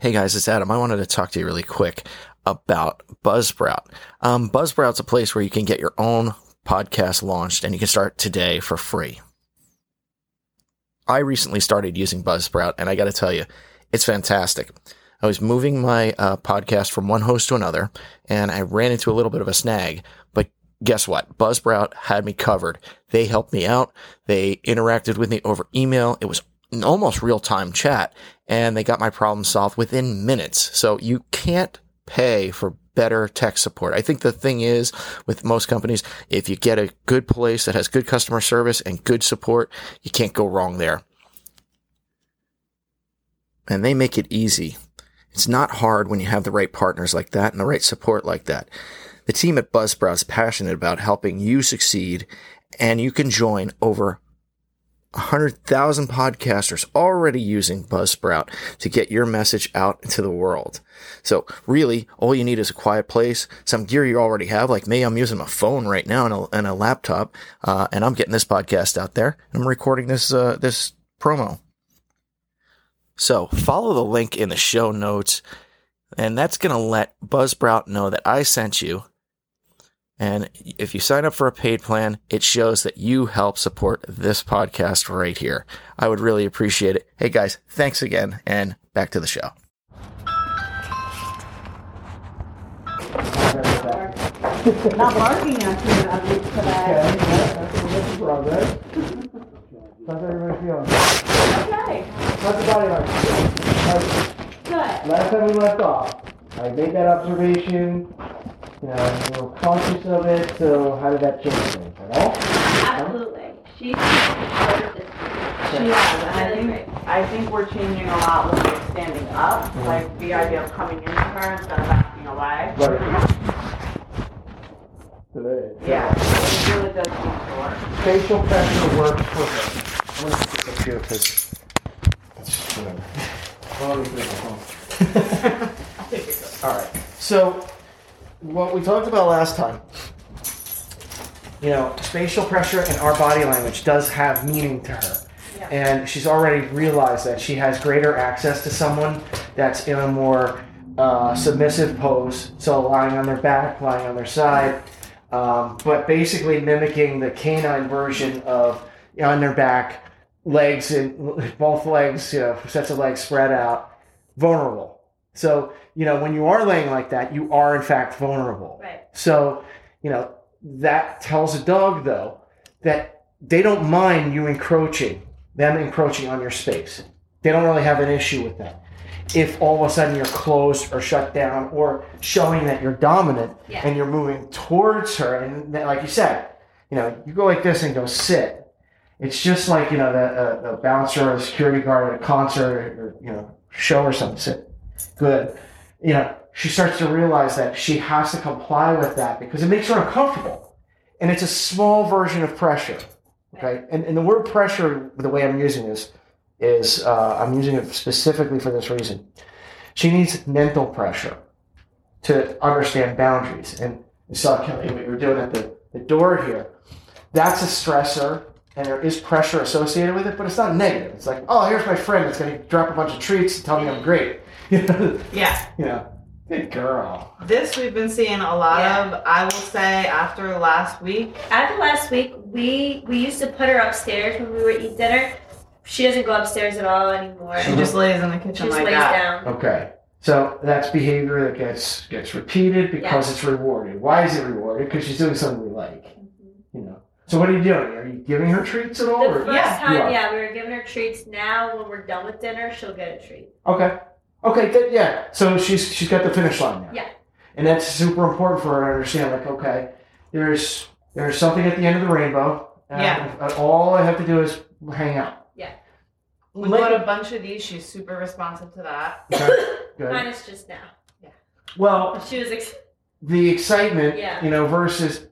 Hey guys, it's Adam. I wanted to talk to you really quick about Buzzsprout. Um, Buzzsprout's a place where you can get your own podcast launched and you can start today for free. I recently started using Buzzsprout and I got to tell you, it's fantastic. I was moving my uh, podcast from one host to another and I ran into a little bit of a snag, but guess what? Buzzsprout had me covered. They helped me out. They interacted with me over email. It was almost real time chat and they got my problem solved within minutes. So you can't pay for better tech support. I think the thing is with most companies, if you get a good place that has good customer service and good support, you can't go wrong there. And they make it easy. It's not hard when you have the right partners like that and the right support like that. The team at Buzzsprout is passionate about helping you succeed and you can join over 100,000 podcasters already using Buzzsprout to get your message out into the world. So really, all you need is a quiet place, some gear you already have. Like me, I'm using my phone right now and a, and a laptop, uh, and I'm getting this podcast out there. I'm recording this, uh, this promo. So follow the link in the show notes, and that's going to let Buzzsprout know that I sent you and if you sign up for a paid plan, it shows that you help support this podcast right here. I would really appreciate it. Hey guys, thanks again and back to the show. Not barking at you enough today. That's progress. How's everybody feeling? Okay, How's the body like? Good. Last time we left off, I made that observation. You know, we were conscious of it. So how did that change things at all? Absolutely. She supported this. She has, and I think. I think we're changing a lot when we're standing up, Mhm. like the idea of coming into her instead of backing away. Right. Today. Yeah, it really does seem to work. Spatial pressure works for her. I'm gonna put this up here because it's whatever. Well, let me put it home. I think it's All right. So, what we talked about last time, you know, spatial pressure and our body language does have meaning to her. Yeah. And she's already realized that she has greater access to someone that's in a more uh, submissive pose. So, lying on their back, lying on their side, um, but basically mimicking the canine version of you know, on their back, legs and both legs, you know, sets of legs spread out, vulnerable. So, you know, when you are laying like that, you are in fact vulnerable. Right. So, you know, that tells a dog though that they don't mind you encroaching, them encroaching on your space. They don't really have an issue with that. If all of a sudden you're closed or shut down or showing that you're dominant Yeah. and you're moving towards her, and like you said, you know, you go like this and go sit. It's just like, you know, the, uh, the bouncer or the security guard at a concert or, you know, show or something. Sit. Good. You know, she starts to realize that she has to comply with that because it makes her uncomfortable. And it's a small version of pressure. Okay. And, and the word pressure, the way I'm using this, is uh, I'm using it specifically for this reason. She needs mental pressure to understand boundaries. And you saw Kelly, what you were doing at the, the door here. That's a stressor, and there is pressure associated with it, but it's not negative. It's like, oh, here's my friend that's going to drop a bunch of treats and tell me I'm great. You Yeah, know, good girl. this we've been seeing a lot Yeah. of. I will say after last week, After last week, we we used to put her upstairs when we would eat dinner. She doesn't go upstairs at all anymore. she just lays in the kitchen. She just like lays that. down. Okay. So that's behavior that gets gets repeated because it's rewarded. Why is it rewarded? Because she's doing something we like. Mm-hmm. You know. So what are you doing? Are you giving her treats at all? The Or? first Yeah, time, yeah, we were giving her treats. Now, when we're done with dinner, she'll get a treat. Okay. Okay. Good. Yeah. So she's she's got the finish line now. Yeah. And that's super important for her to understand. Like, okay, there's there's something at the end of the rainbow. And Yeah. All I have to do is hang out. Yeah. We bought a bunch of these. She's super responsive to that. Okay. Good. Mine is just now. Yeah. Well, She was ex- the excitement, Yeah. you know, versus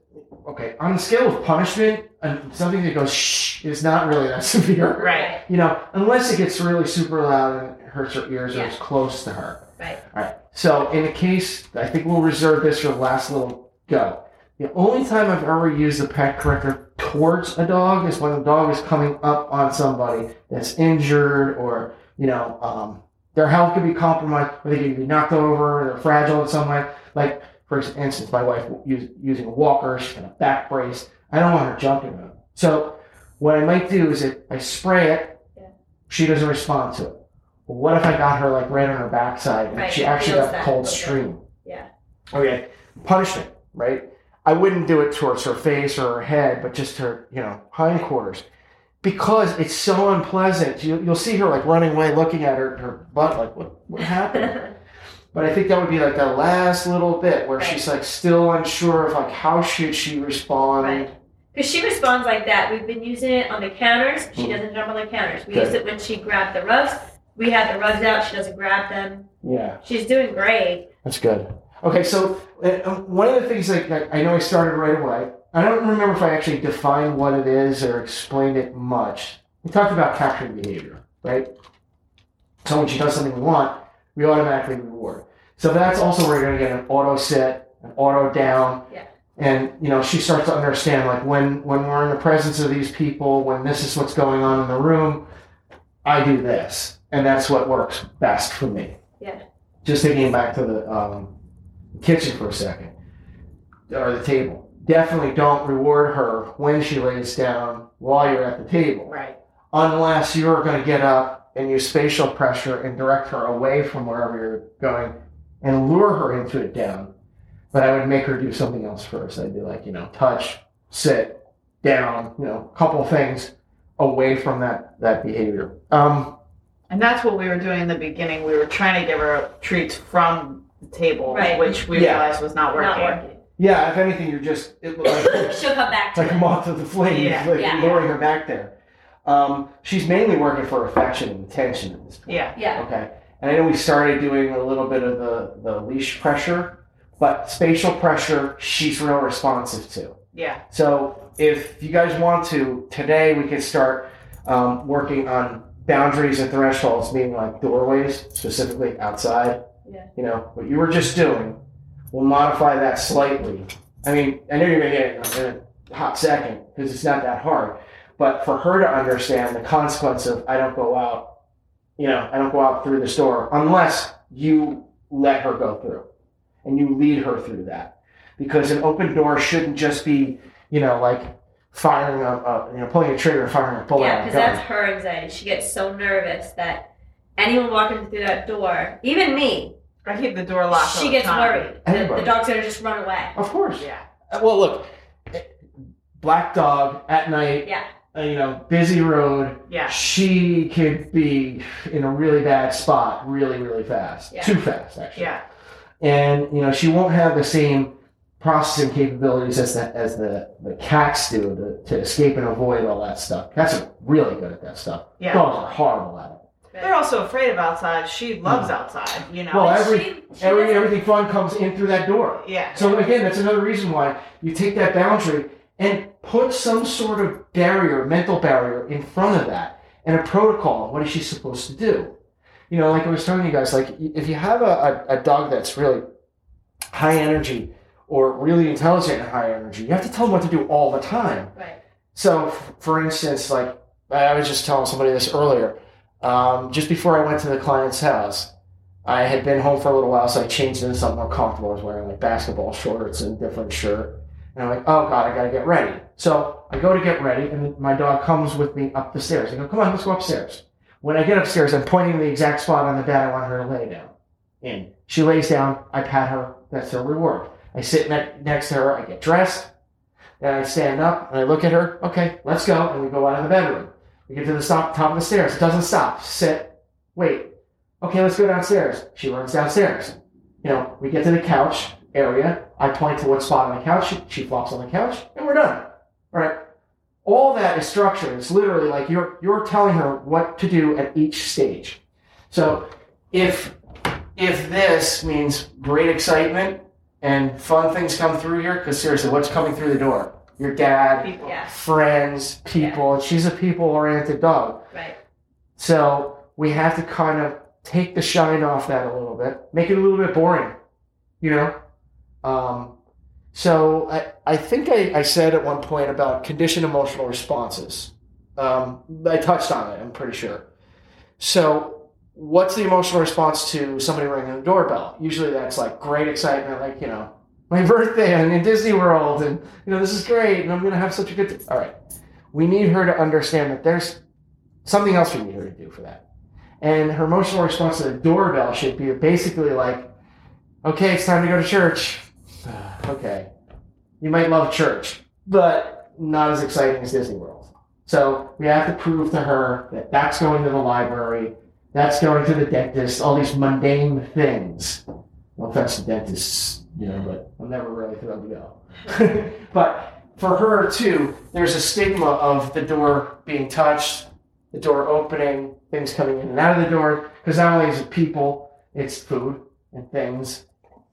okay, on the scale of punishment, and something that goes shh is not really that severe. Right. You know, unless it gets really super loud and it hurts her ears or Yeah. it's close to her. Right. All right. So in a case, I think we'll reserve this for the last little go. The only time I've ever used a pet corrector towards a dog is when the dog is coming up on somebody that's injured or you know um, their health could be compromised, or they could be knocked over, or they're fragile in some way. Like, for instance, my wife use, using a walker, she's got a back brace. I don't want her jumping them. So what I might do is it, I spray it, Yeah. she doesn't respond to it. Well, what if I got her like right on her backside and Right, she actually feels got cold stream? Yeah. Okay, punishment, right? I wouldn't do it towards her face or her head, but just her, you know, hindquarters. Because it's so unpleasant. You, you'll see her like running away, looking at her, her butt, like, what, what happened? But I think that would be like the last little bit where Right. she's like still unsure of like how should she respond. Right. Because she responds like that. We've been using it on the counters. She Mhm. doesn't jump on the counters. We Good. use it when she grabbed the rugs. We had the rugs out. She doesn't grab them. Yeah, She's doing great. that's good. Okay, so uh, um, one of the things that that I know I started right away. I don't remember if I actually defined what it is or explained it much. We talked about capturing behavior, right? So when she does something we want, we automatically reward. So that's also where you're going to get an auto sit, an auto down. Yeah. And you know, she starts to understand like when when we're in the presence of these people, when this is what's going on in the room, I do this, and that's what works best for me. Yeah. Just thinking back to the um, kitchen for a second, or the table. Definitely don't reward her when she lays down while you're at the table Right. unless you're going to get up and use spatial pressure and direct her away from wherever you're going and lure her into it down. But I would make her do something else first. I'd be like, you know, touch, sit, down, you know, a couple of things away from that that behavior. Um, And that's what we were doing in the beginning. We were trying to give her treats from the table, Right. which we Yeah. realized was not working. Not working. yeah, if anything, you're just it, like, She'll come back It's to like a moth to the flame, Yeah, like yeah. luring her back there. Um, she's mainly working for affection and attention at this point. Yeah. Yeah. Okay. And I know we started doing a little bit of the, the leash pressure, but spatial pressure, she's real responsive to. Yeah. So if you guys want to, today we can start um, working on boundaries and thresholds, meaning like doorways, specifically outside. Yeah. You know, what you were just doing, we'll modify that slightly. I mean, I know you're going to get it in a hot second because it's not that hard. But for her to understand the consequence of I don't go out, you know, I don't go out through this door unless you let her go through and you lead her through that. Because an open door shouldn't just be, you know, like firing a, a you know, pulling a trigger and firing a bullet Yeah, because that's her anxiety. She gets so nervous that anyone walking through that door, even me, I keep the door locked. all she the gets time. worried. The, the dog's gonna just run away. Of course. Yeah. Uh, Well, look, eh, black dog at night, Yeah. uh, you know, busy road. Yeah. She could be in a really bad spot really, really fast. Yeah. Too fast, actually. Yeah. And, you know, she won't have the same processing capabilities as the, as the, the cats do to, to escape and avoid all that stuff. Cats are really good at that stuff. Yeah. Dogs are horrible at it. They're also afraid of outside. She loves outside. You know. Hmm. Well, every- She- she Every, doesn't- everything fun comes in through that door. yeah. So again, that's another reason why you take that boundary and put some sort of barrier, mental barrier in front of that and a protocol. What is she supposed to do? You know, like I was telling you guys, like if you have a, a, a dog that's really high energy or really intelligent and high energy, you have to tell them what to do all the time. Right. So, for instance, like I was just telling somebody this earlier, um, just before I went to the client's house, I had been home for a little while, so I changed into something more comfortable. I was wearing like basketball shorts and different shirt, and I'm like, oh god, I gotta get ready. So I go to get ready, and my dog comes with me up the stairs. I go, come on, let's go upstairs. When I get upstairs, I'm pointing the exact spot on the bed I want her to lay down. In she lays down, I pat her. That's her reward. I sit ne- next to her. I get dressed. Then I stand up and I look at her. Okay, let's go. And we go out of the bedroom. We get to the stop, top of the stairs. It doesn't stop. Sit. Wait. Okay, let's go downstairs. She runs downstairs. You know, we get to the couch area. I point to what spot on the couch. She, flops on the couch, and we're done. All right. All that is structured. It's literally like you're you're telling her what to do at each stage. So if if this means great excitement and fun things come through here, because seriously, what's coming through the door? Your dad, People. Yeah. friends, people. She's a people-oriented dog. Right. So we have to kind of take the shine off that a little bit, make it a little bit boring, you know. Um, so I, I think I, I said at one point about conditioned emotional responses. Um, I touched on it. I'm pretty sure. So what's the emotional response to somebody ringing the doorbell? Usually that's like great excitement, like, you know, my birthday and in Disney World and, you know, this is great and I'm going to have such a good, t-. all right. We need her to understand that there's something else we need her to do for that. And her emotional response to the doorbell should be basically like, okay, it's time to go to church. okay. You might love church, but not as exciting as Disney World. So we have to prove to her that that's going to the library, that's going to the dentist, all these mundane things. No offense to dentists, you know, but I'm never really thrilled to go. but for her too, there's a stigma of the door being touched, the door opening, things coming in and out of the door, because not only is it people, it's food and things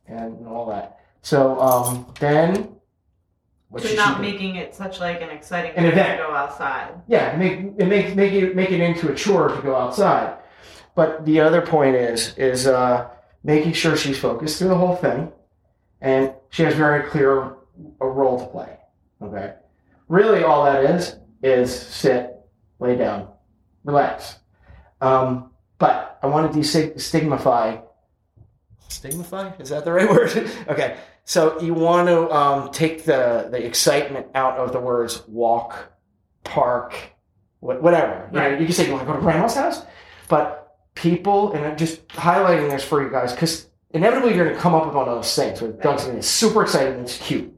and all that. So um, then, what So not making it such like an exciting An thing event. to go outside. Yeah, make it make make it make it into a chore to go outside. But the other point is is uh, making sure she's focused through the whole thing, and she has very clear a role to play. Okay, really all that is is sit, lay down, relax. Um, but I want to destigmify. Stigmatize is that the right word? okay, so you want to um, take the the excitement out of the words walk, park, wha- whatever. You, know, Right. you can say you want to go to grandma's house, but people, and I'm just highlighting this for you guys because inevitably you're going to come up with one of those things where Doug's going to get super excited and it's cute.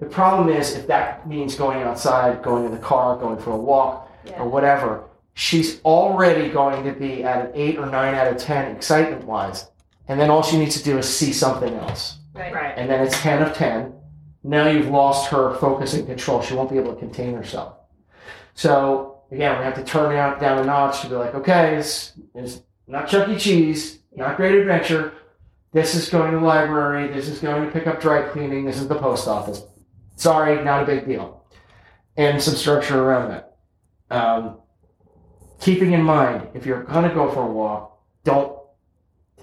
The problem is if that means going outside, going in the car, going for a walk, or whatever, she's already going to be at an eight or nine out of ten excitement wise, and then all she needs to do is see something else Right. Right. and then it's 10 of 10. Now you've lost her focus and control. She won't be able to contain herself. So, again, we have to turn down, down a notch to be like, okay, it's, it's not Chuck E. Cheese, not Great Adventure. This is going to the library. This is going to pick up dry cleaning. This is the post office. Sorry, not a big deal. And some structure around that. Um, keeping in mind, if you're going to go for a walk, don't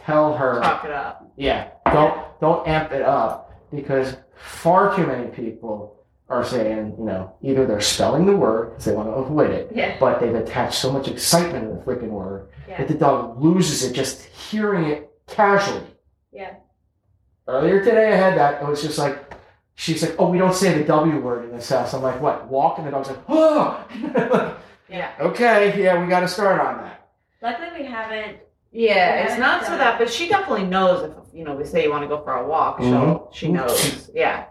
tell her. Talk it up. Yeah, don't don't amp it up because far too many people are saying, you know, either they're spelling the word because they want to avoid it, Yeah. but they've attached so much excitement to the freaking word Yeah. that the dog loses it just hearing it casually. Yeah. Earlier today, I had that. It was just like, she's like, oh, we don't say the W word in this house. I'm like, what? Walk, and the dog's like, oh. Yeah. okay, yeah, we got to start on that. Luckily, we haven't. Yeah, Yeah, it's not so yeah. that, but she definitely knows if you know we say you want to go for a walk. She'll Mhm. she knows. Yeah,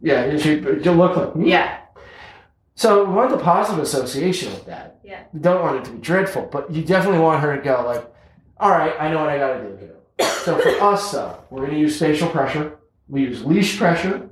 Yeah, you you look like me. yeah, So we want the positive association with that. Yeah. You don't want it to be dreadful, but you definitely want her to go like, all right, I know what I got to do here. So for us, though, we're going to use spatial pressure. We use leash pressure.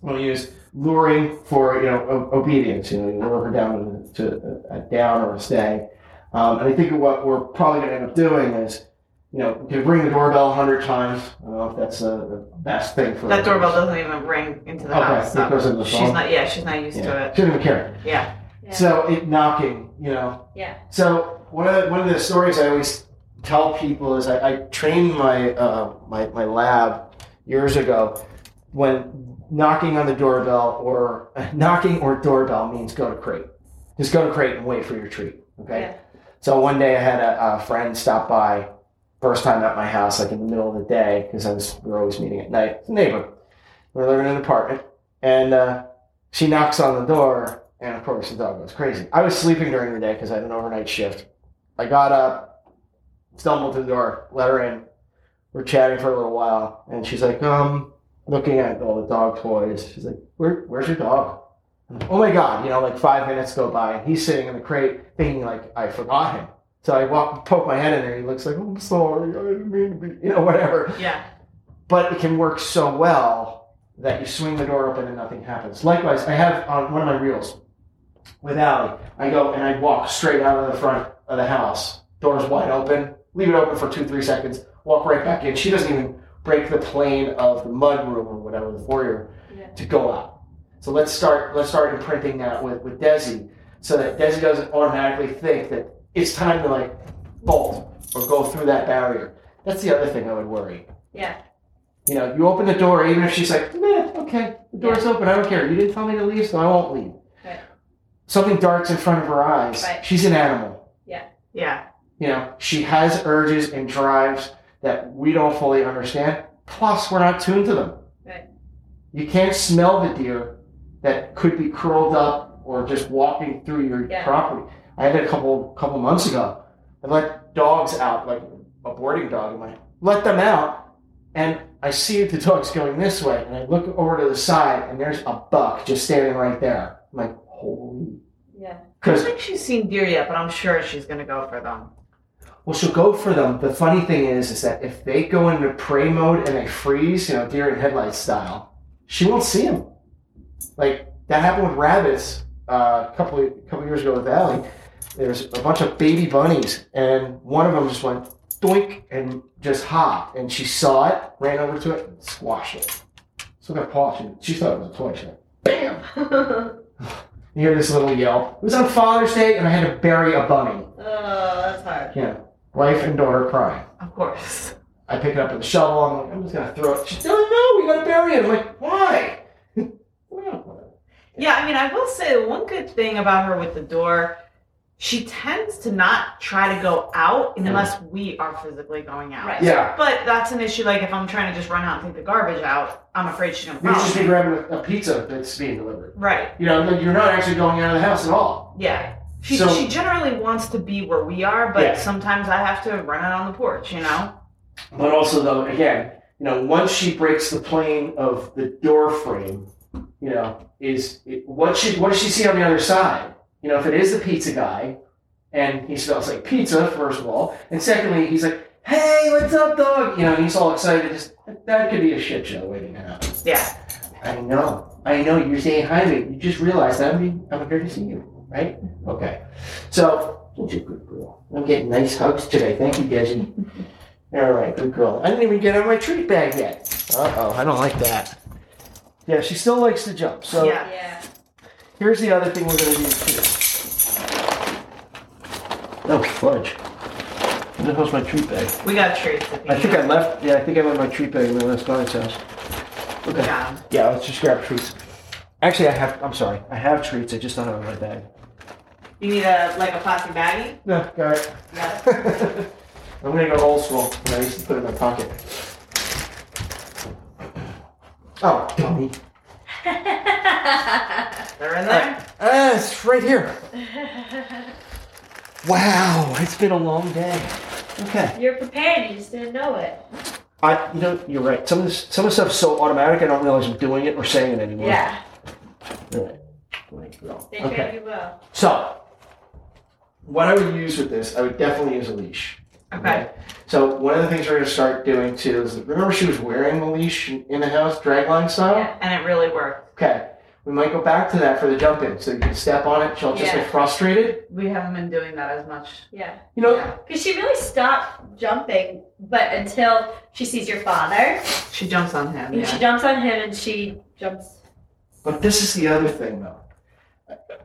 We'll use luring for you know o- obedience. You know, you lure her down to a, a down or a stay. Um, and I think what we're probably going to end up doing is, you know, you could ring the doorbell a hundred times. I don't know if that's uh, the best thing for that doorbell doesn't even ring into the Okay, house. it goes So in the she's phone. not. Yeah, she's not used Yeah. to it. Shouldn't even care. Yeah, Yeah. So it knocking, you know. Yeah. So one of the, one of the stories I always tell people is I, I trained my, uh, my my lab years ago when knocking on the doorbell or knocking or doorbell means go to crate. Just go to crate and wait for your treat. Okay. Yeah. So one day I had a, a friend stop by, first time at my house, like in the middle of the day, because I was we were always meeting at night. It's a neighbor. We were living in an apartment, and uh, she knocks on the door, and of course the dog goes crazy. I was sleeping during the day because I had an overnight shift. I got up, stumbled to the door, let her in. We're chatting for a little while, and she's like, um, looking at all the dog toys. She's like, Where, "Where's your dog?" Oh my god! You know, like five minutes go by, and he's sitting in the crate, thinking like I forgot him. So I walk, poke my head in there. He looks like, "I'm sorry, I didn't mean to be," you know, whatever yeah, but it can work so well that you swing the door open and nothing happens. Likewise, I have on one of my reels with Allie, I go and I walk straight out of the front of the house. Door's wide open, leave it open for two, three seconds, walk right back in. She doesn't even break the plane of the mud room or whatever, the foyer, Yeah. to go out. So let's start let's start imprinting that with, with Desi so that Desi doesn't automatically think that it's time to like bolt or go through that barrier. That's the other thing I would worry. Yeah. You know, you open the door, even if she's like, meh, okay, the door's open, I don't care. You didn't tell me to leave, so I won't leave. Right. Something darts in front of her eyes. Right. She's an animal. Yeah. Yeah. You know, she has urges and drives that we don't fully understand. Plus, we're not tuned to them. Right. You can't smell the deer that could be curled up or just walking through your Yeah. property. I had it a couple couple months ago. I let dogs out, like a boarding dog. I'm like, let them out, and I see the dog's going this way, and I look over to the side, and there's a buck just standing right there. I'm like, holy. Yeah. I don't think she's seen deer yet, but I'm sure she's gonna go for them. well, she'll go for them. The funny thing is, is that if they go into prey mode and they freeze, you know, deer in headlights style, she won't see them. Like that happened with rabbits uh, a couple of, couple years ago with Allie. There's a bunch of baby bunnies, and one of them just went doink and just hopped, and she saw it, ran over to it, and squashed it. So got paw. She, she thought it was a toy. She went, bam. You hear this little yell. It was on Father's Day, and I had to bury a bunny. oh, that's hard. Know, wife and daughter crying. Of course. I pick it up with a shovel. I'm like, I'm just gonna throw it. She's no, no, we gotta bury it. I'm like, why? Well, Yeah, I mean, I will say one good thing about her with the door, she tends to not try to go out mm. unless we are physically going out. Right. yeah, But that's an issue. Like if I'm trying to just run out and take the garbage out, I'm afraid she's gonna you just be grabbing a, a pizza that's being delivered. Right. You know, you're not actually going out of the house at all. Yeah. She, So- she generally wants to be where we are, but Yeah. sometimes I have to run out on the porch, you know? But also, though, again, you know, once she breaks the plane of the door frame, you know, is it, what should what does she see on the other side? You know, if it is the pizza guy, and he smells like pizza, first of all, and secondly, he's like, "Hey, what's up, dog?" You know, and he's all excited. Just that could be a shit show waiting to happen. Yeah. I know, I know. You're saying hi to me. You just realized that. I mean, I'm here to see you, right? Okay. So, such a good girl. I'm getting nice hugs today. Thank you, Desi. All right, good girl. I didn't even get out my treat bag yet. Uh oh, I don't like that. Yeah, she still likes to jump. So Yeah. Yeah. here's the other thing we're gonna do too. Oh fudge! Where the hell's my treat bag? We got treats. I think I left. Yeah, I think I left my treat bag in my last client's house. got 'em. Yeah, let's just grab treats. Actually, I have. I'm sorry. I have treats. I just don't have my bag. You need a like a plastic baggie? No, got it. Yeah. I'm gonna go old school. I used to put it in my pocket. Oh, dummy. They're in there. Ah, it's right here. Wow, it's been a long day. Okay. You're prepared. You just didn't know it. I, you know, you're right. Some of this, some of the stuff's so automatic, I don't realize I'm doing it or saying it anymore. Yeah. All right. Great girl. They Okay. trained you well. So, what I would use with this, I would definitely use a leash. Okay. So one of the things we're going to start doing too is remember she was wearing the leash in the house, dragline style. Yeah. And it really worked. Okay, we might go back to that for the jump in, so you can step on it. She'll just Yeah. get frustrated. We haven't been doing that as much. Yeah. You know, Yeah. Because she really stopped jumping, but until she sees your father, She jumps on him. and she jumps on him, and she jumps. but this is the other thing though.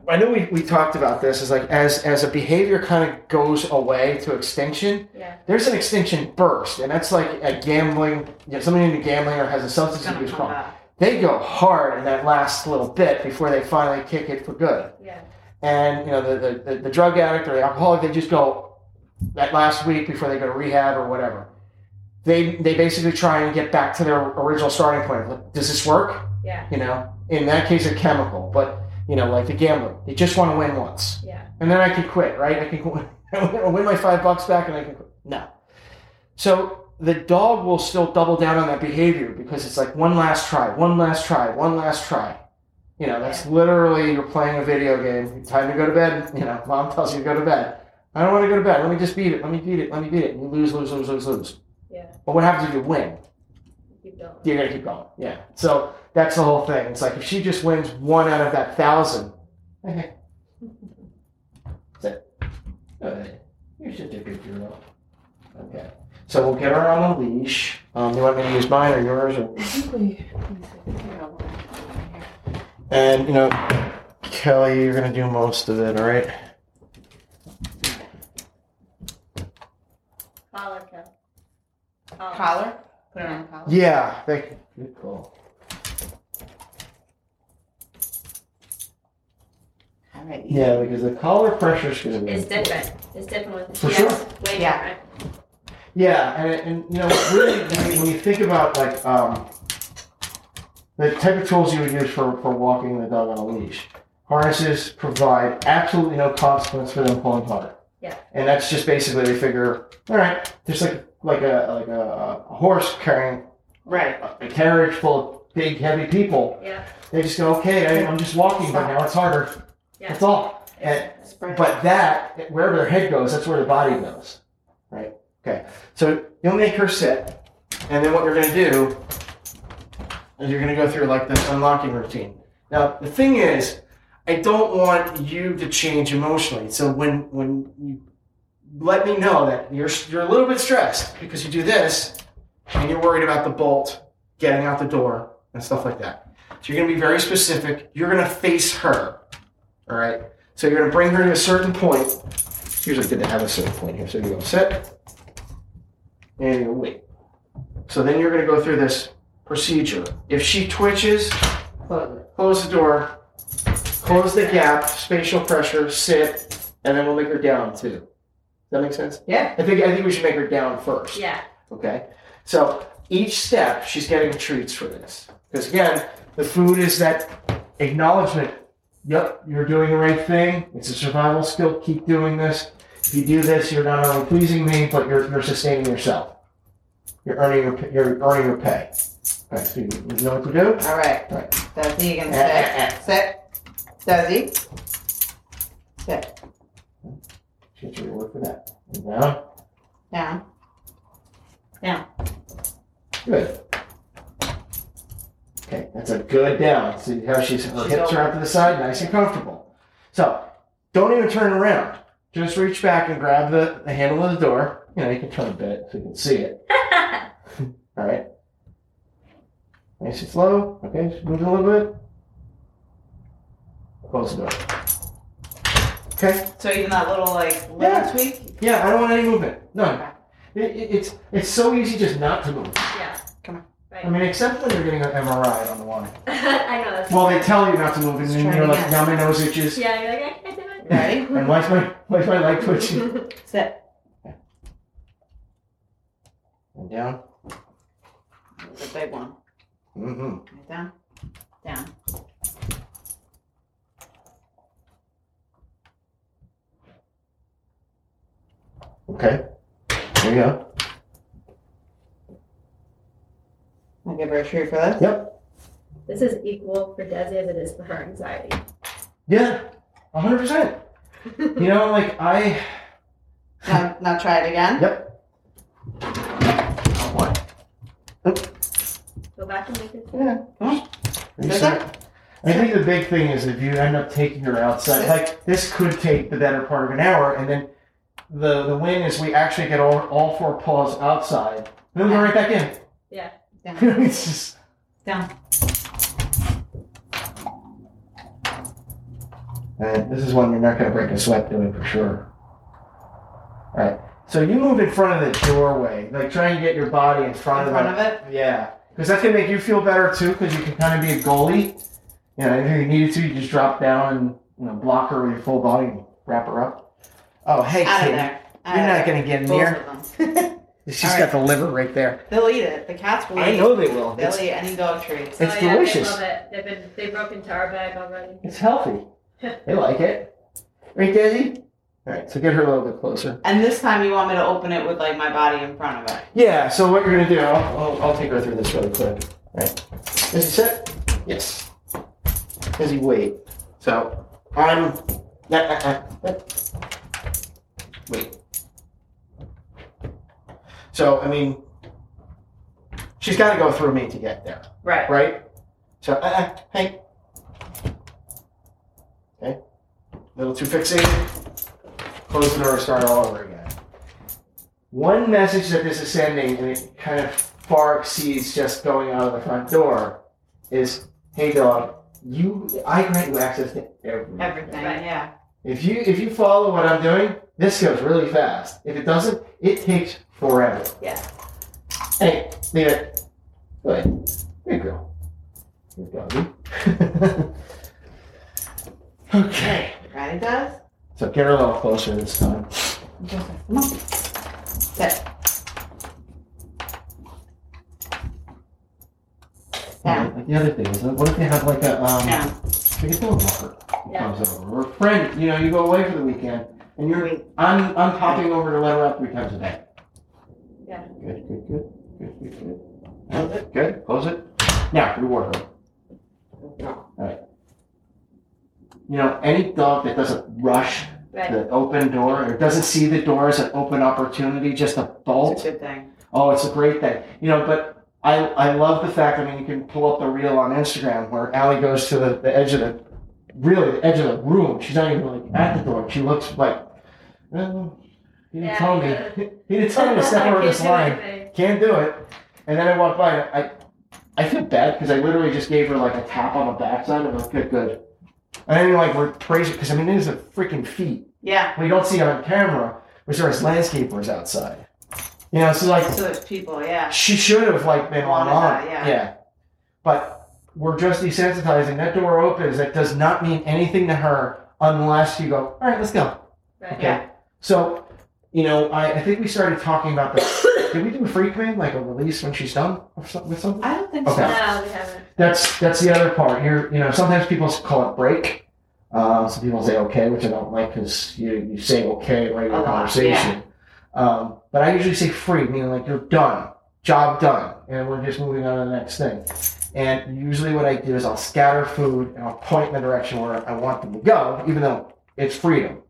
I know we, we talked about this. Is like as as a behavior kind of goes away to extinction, Yeah. there's an extinction burst, and that's like a gambling. You know, somebody into gambling or has a substance abuse problem. They go hard in that last little bit before they finally kick it for good. Yeah. and you know the, the, the, the drug addict or the alcoholic they just go that last week before they go to rehab or whatever they they basically try and get back to their original starting point Like, does this work Yeah. you know in that case a chemical but you know like the gambler they just want to win once Yeah. and then i can quit right i can I'll win my five bucks back and i can quit no so the dog will still double down on that behavior because it's like one last try one last try one last try you know, that's literally you're playing a video game. Time to go to bed. You know, mom tells you to go to bed. I don't want to go to bed. Let me just beat it. Let me beat it. Let me beat it. And you lose, lose, lose, lose, lose. Yeah. But what happens if you win? You Keep going. You're gonna keep going. Yeah. So that's the whole thing. It's like if she just wins one out of that thousand. Okay. That's it. Good. You're such a good girl. Okay. So we'll get her on a leash. Um, you want me to use mine or yours? Or... I think we. Here we go. And, you know, Kelly, you're going to do most of it, all right? Collar, Kev. Collar. Collar? Put it on the collar. Yeah. Thank you. Good call. Yeah, because the collar pressure is going to be It's different. It's different with the For sure. Way Yeah. different. Yeah, and, and you know, really, when you, when you think about like um, the type of tools you would use for, for walking the dog on a leash, harnesses provide absolutely no consequence for them pulling hard. Yeah. And that's just basically they figure, all right, just like like a like a, a horse carrying Right. a carriage full of big heavy people. Yeah. They just go, okay, I, I'm just walking, but now it's harder. Yeah. That's all. And but that, wherever their head goes, that's where the body goes. Right? Okay. So you'll make her sit. And then what you're going to do is you're going to go through like this unlocking routine. Now, the thing is, I don't want you to change emotionally. So when, when you let me know that you're, you're a little bit stressed because you do this and you're worried about the bolt getting out the door and stuff like that. So you're going to be very specific. You're going to face her. All right. So you're going to bring her to a certain point. It's usually good to have a certain point here. So you go sit and you wait. So then you're going to go through this procedure. If she twitches, Close the door, close the gap, spatial pressure, sit, and then we'll make her down too. Does that make sense? Yeah. I think I think we should make her down first. Yeah. Okay. So each step, she's getting treats for this. Because again, the food is that acknowledgement. Yep, you're doing the right thing. It's a survival skill. Keep doing this. If you do this, you're not only pleasing me, but you're, you're sustaining yourself. You're earning your, you're earning your pay. Okay, so you, you know what to do? All right. Right. Desi, you can sit. Sit. Desi. Sit. Get your word for that. And down. Down. Good. Okay, that's a good down. See how she's her hips are out to the side, nice and comfortable. So don't even turn around. Just reach back and grab the, the handle of the door. You know, you can turn a bit so you can see it. All right. Nice and slow. Okay, just move it a little bit. Close the door. Okay. So even that little like little Yeah. tweak. Yeah, I don't want any movement. None. It, it, it's it's so easy just not to move. yeah. Come on. Right. I mean, except when you're getting an MRI on the line. I know that's. Well, they tell you not to move, and Let's then you're like, again. now my nose itches. Yeah, you're like, I can't do it. Ready? And why's my why's my leg twitching? Sit. And down. The big one. Mm-hmm. Right down. Down. Okay. There you go. I'll give her a treat for this. Yep. This is equal for Desi as it is for her anxiety. Yeah. hundred percent. You know, like I. Now, now try it again. Yep. Oh, what? Go back and make it. Yeah. Come on. Are you Does sure? it? I think the big thing is if you end up taking her outside, like this could take the better part of an hour, and then the the win is we actually get all, all four paws outside, then we're right back in. Yeah. Down. it's just Down. And this is one you're not going to break a sweat doing for sure. All right. So you move in front of the doorway, like try and get your body in front, In front of, of it. Yeah, because that's going to make you feel better too, because you can kind of be a goalie. You know, if you needed to, you just drop down and you know block her with your full body and wrap her up. Oh, hey, Out of kid, you're of not going to get Both there. Of them. She's All right. got the liver right there. They'll eat it. The cats will I eat. know they will. They'll It's, eat any dog treats. It's oh, yeah, delicious. They love it. They've been they broke into our bag already. it's healthy. They like it. Right, Desi? All right, so get her a little bit closer. And this time you want me to open it with like my body in front of it. Yeah, so what you're gonna do, I'll, I'll, I'll take her through this really quick. All right. Is he set? Yes. Is he wait? So, I'm. Uh, uh, uh, wait. So, I mean, she's got to go through me to get there, Right. right? So, uh, uh, hey. Okay. A little too fixated. Close the door, start all over again. One message that this is sending, and it kind of far exceeds just going out of the front door, is, "Hey, dog, you, I grant you access to everything. Everything. Right. Yeah. If you if you follow what I'm doing, this goes really fast. If it doesn't, it takes forever. Yeah. Hey, leave it. Go ahead. Good girl. Good doggy. okay. Right. Maddie does. So get her a little closer this time. Come on. Sit. Down. Like the other thing is, what if they have like a um, Down. like a dog walker Yeah. comes over, or a friend? You know, you go away for the weekend, and you're I'm I'm popping over to let her out three times a day. Yeah. Good, good, good, good, good, good. Close it. Good. Close it. Now reward her. All right. You know, any dog that doesn't rush Right. the open door or doesn't see the door as an open opportunity, just a bolt. It's a good thing. Oh, it's a great thing. You know, but I, I love the fact, I mean, you can pull up the reel on Instagram where Allie goes to the, the edge of the, really the edge of the room. She's not even like at the door. She looks like, well, he didn't Yeah, tell me. yeah. He didn't tell me to step over this line. anything. Can't do it. And then I walked by and I, I feel bad because I literally just gave her like a tap on the backside. and I'm like, good, good. And then like we're praising because I mean, these a freaking feet. Yeah. We don't see it on camera, which there's landscapers outside. You know, so like So there's people, yeah. she should have like been on on. that, yeah. But we're just desensitizing. That door opens. That does not mean anything to her unless you go, all right, let's go. Right. Okay. Yeah. So, you know, I, I think we started talking about the. did we do a freak man like a release when she's done or something with something? I don't think Okay. so. No, we haven't. That's that's the other part. Here, you know, sometimes people call it break. Um, some people say okay, which I don't like because you, you say okay right in A conversation. Um, but I usually say free, meaning like you're done, job done, and we're just moving on to the next thing. And usually what I do is I'll scatter food and I'll point in the direction where I want them to go, even though it's freedom.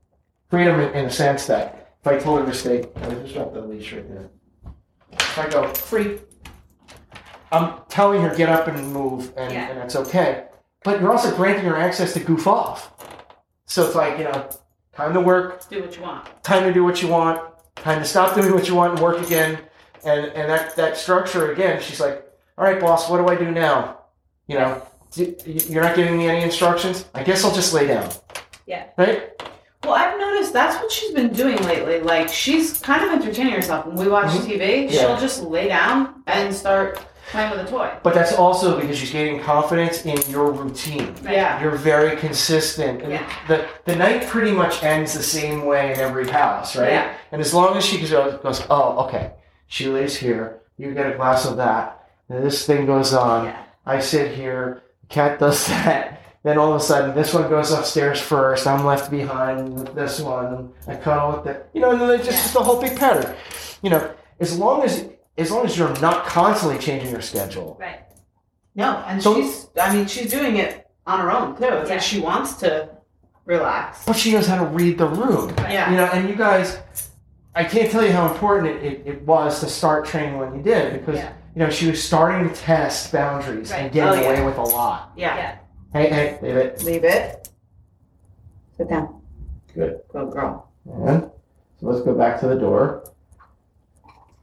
Freedom in, in a sense that if I told her to stay, I just dropped the leash right there. If I go free, I'm telling her get up and move, and, Yeah. and that's okay. But you're also granting her access to goof off. So it's like, you know, time to work, Do what you want. time to do what you want, time to stop doing what you want and work again. And and that, that structure again, she's like, all right, boss, what do I do now? You know, you're not giving me any instructions. I guess I'll just lay down. Yeah. Right? Well, I've noticed that's what she's been doing lately. Like she's kind of entertaining herself. When we watch Mhm. TV, Yeah. she'll just lay down and start playing with a toy. But that's also because she's gaining confidence in your routine. Yeah. You're very consistent. And Yeah. the, the night pretty much ends the same way in every house, right? Yeah. And as long as she goes, oh, okay, she lays here, you get a glass of that, and this thing goes on. Yeah. I sit here, the cat does that. Then all of a sudden, this one goes upstairs first. I'm left behind with this one. And I cuddle with that. You know, and then it's just, Yeah. just the whole big pattern. You know, as long as as long as you're not constantly changing your schedule. Right. No, and So- she's. I mean, she's doing it on her own too. It's Yeah. like she wants to relax. But she knows how to read the room. Yeah. You know, and you guys, I can't tell you how important it, it, it was to start training when you did because, Yeah. you know, she was starting to test boundaries and Right. getting Oh, yeah. away with a lot. Yeah. Yeah. Hey, hey, leave it. Leave it. Sit down. Good. Good girl. And so let's go back to the door.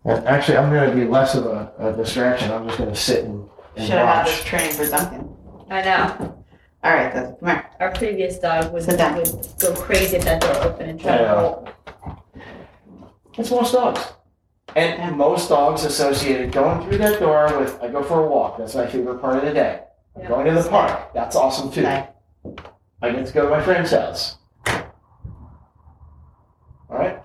And actually, I'm going to be less of a, a distraction. I'm just going to sit and, and Should have had watch. this training for Duncan. I know. All right, Duncan, come here. Our previous dog would, Sit down. would go crazy if that door opened and try to Yeah. bolt. It's most dogs. And most dogs associated going through that door with, I go for a walk. That's my favorite part of the day. I'm going to the park. That's awesome too. Okay. I get to go to my friend's house. All right.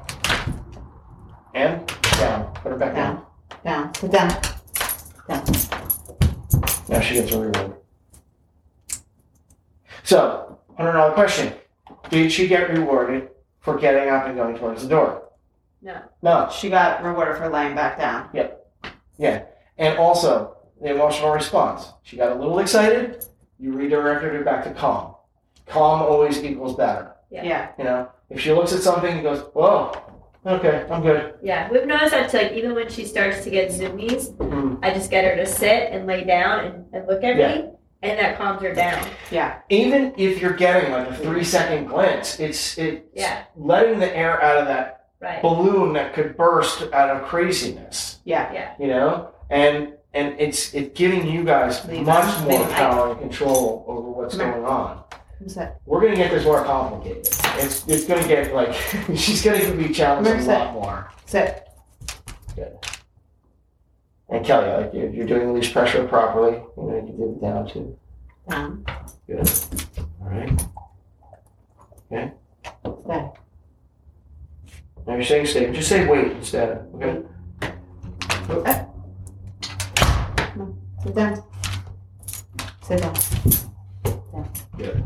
And down. Put her back down. Down. Down. Sit down. Down. Now she gets a reward. So, hundred dollar question: Did she get rewarded for getting up and going towards the door? No. No. She got rewarded for laying back down. Yep. Yeah. And also the emotional response. She got a little excited. You redirected her back to calm. Calm always equals better. Yeah. Yeah. You know, if she looks at something and goes, "Whoa, okay, I'm good," Yeah, we've noticed that too, like even when she starts to get zoomies, Mhm. I just get her to sit and lay down and, and look at me, and that calms her down. Yeah. even if you're getting like a three second glance, it's it's Yeah. letting the air out of that Right. balloon that could burst out of craziness. Yeah. Yeah. You know, and and it's it's giving you guys much more power and control over what's going on. Who's that? We're gonna get this more complicated. It's it's gonna get like she's gonna be challenged a Where's lot more. Sit. Good. And Kelly, like you're, you're doing leash pressure properly. You know, you did it down too. Down. Good. All right. Okay. Stay. Now you're saying stay. Just say wait instead. Okay. Uh, Sit down. Sit down. Yeah.